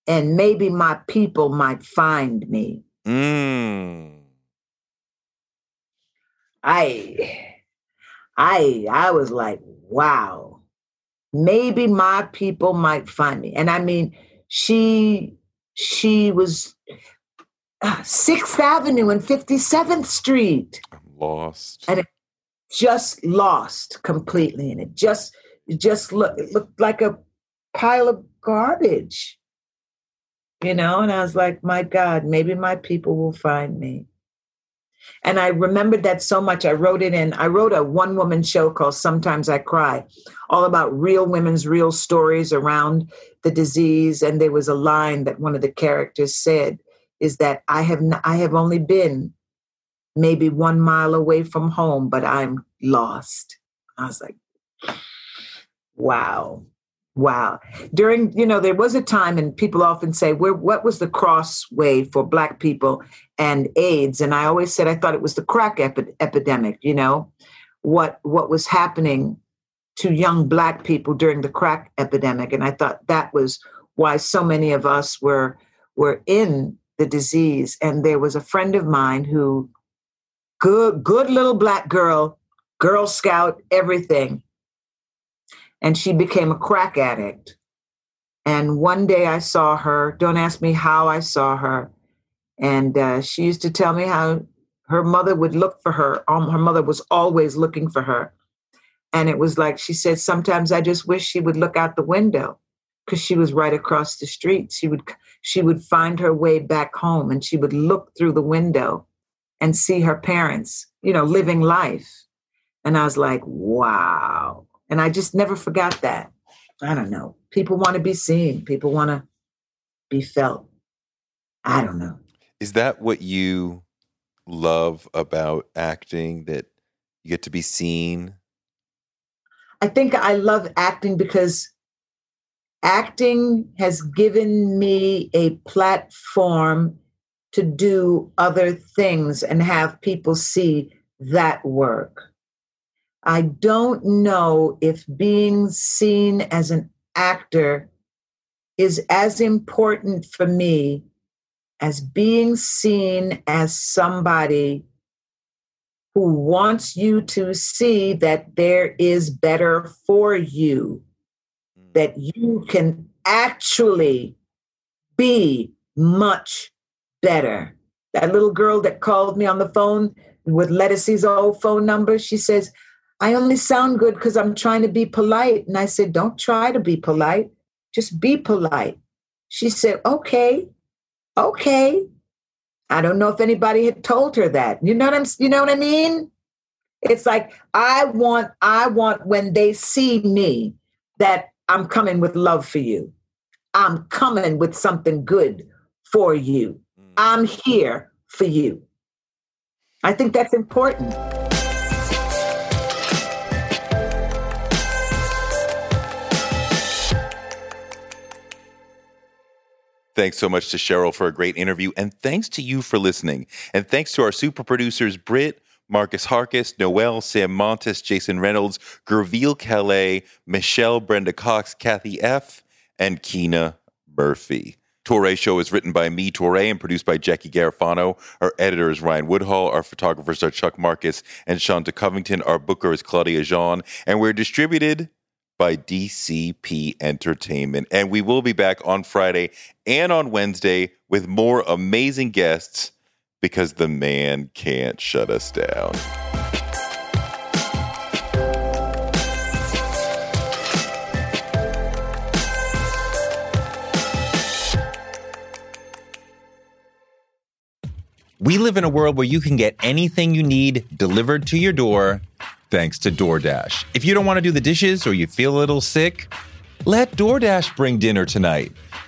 B: and maybe my people might find me. Mm. I, I, I was like, wow, maybe my people might find me. And I mean, she, she was uh, Sixth Avenue and 57th Street.
A: I'm lost.
B: And it just lost completely. And it just it just looked it looked like a pile of garbage. You know, and I was like, my God, maybe my people will find me. And I remembered that so much. I wrote it in. I wrote a one woman show called Sometimes I Cry, all about real women's real stories around the disease. And there was a line that one of the characters said is that I have not, I have only been maybe one mile away from home, but I'm lost. I was like, wow, wow. During, you know, there was a time, and people often say, Where, what was the crossway for Black people and AIDS? And I always said I thought it was the crack epi- epidemic, you know, what, what was happening to young Black people during the crack epidemic. And I thought that was why so many of us were were in the disease. And there was a friend of mine who, good, good little black girl, Girl Scout, everything. And she became a crack addict. And one day I saw her, don't ask me how I saw her. And uh, she used to tell me how her mother would look for her. Um, her mother was always looking for her. And it was like she said, sometimes I just wish she would look out the window because she was right across the street. She would she would find her way back home and she would look through the window and see her parents, you know, living life. And I was like, wow. And I just never forgot that. I don't know. People want to be seen, people want to be felt. I don't know.
A: Is that what you love about acting that you get to be seen?
B: I think I love acting because acting has given me a platform to do other things and have people see that work. I don't know if being seen as an actor is as important for me as being seen as somebody who wants you to see that there is better for you, mm. that you can actually be much better. That little girl that called me on the phone with Lettucey's old phone number, she says, I only sound good because I'm trying to be polite. And I said, Don't try to be polite, just be polite. She said, Okay, okay. I don't know if anybody had told her that. You know what I'm you know what I mean? It's like I want I want when they see me that I'm coming with love for you. I'm coming with something good for you. Mm. I'm here for you. I think that's important.
A: Thanks so much to Sheryl for a great interview. And thanks to you for listening. And thanks to our super producers, Britt, Marcus Harkis, Noel, Sam Montes, Jason Reynolds, Gerville Calais, Michelle, Brenda Cox, Kathy F., and Kina Murphy. Touré Show is written by me, Touré, and produced by Jackie Garofano. Our editor is Ryan Woodhall. Our photographers are Chuck Marcus and Shanta Covington. Our booker is Claudia Jean. And we're distributed by DCP Entertainment. And we will be back on Friday and on Wednesday with more amazing guests because the man can't shut us down. We live in a world where you can get anything you need delivered to your door thanks to DoorDash. If you don't want to do the dishes or you feel a little sick, let DoorDash bring dinner tonight.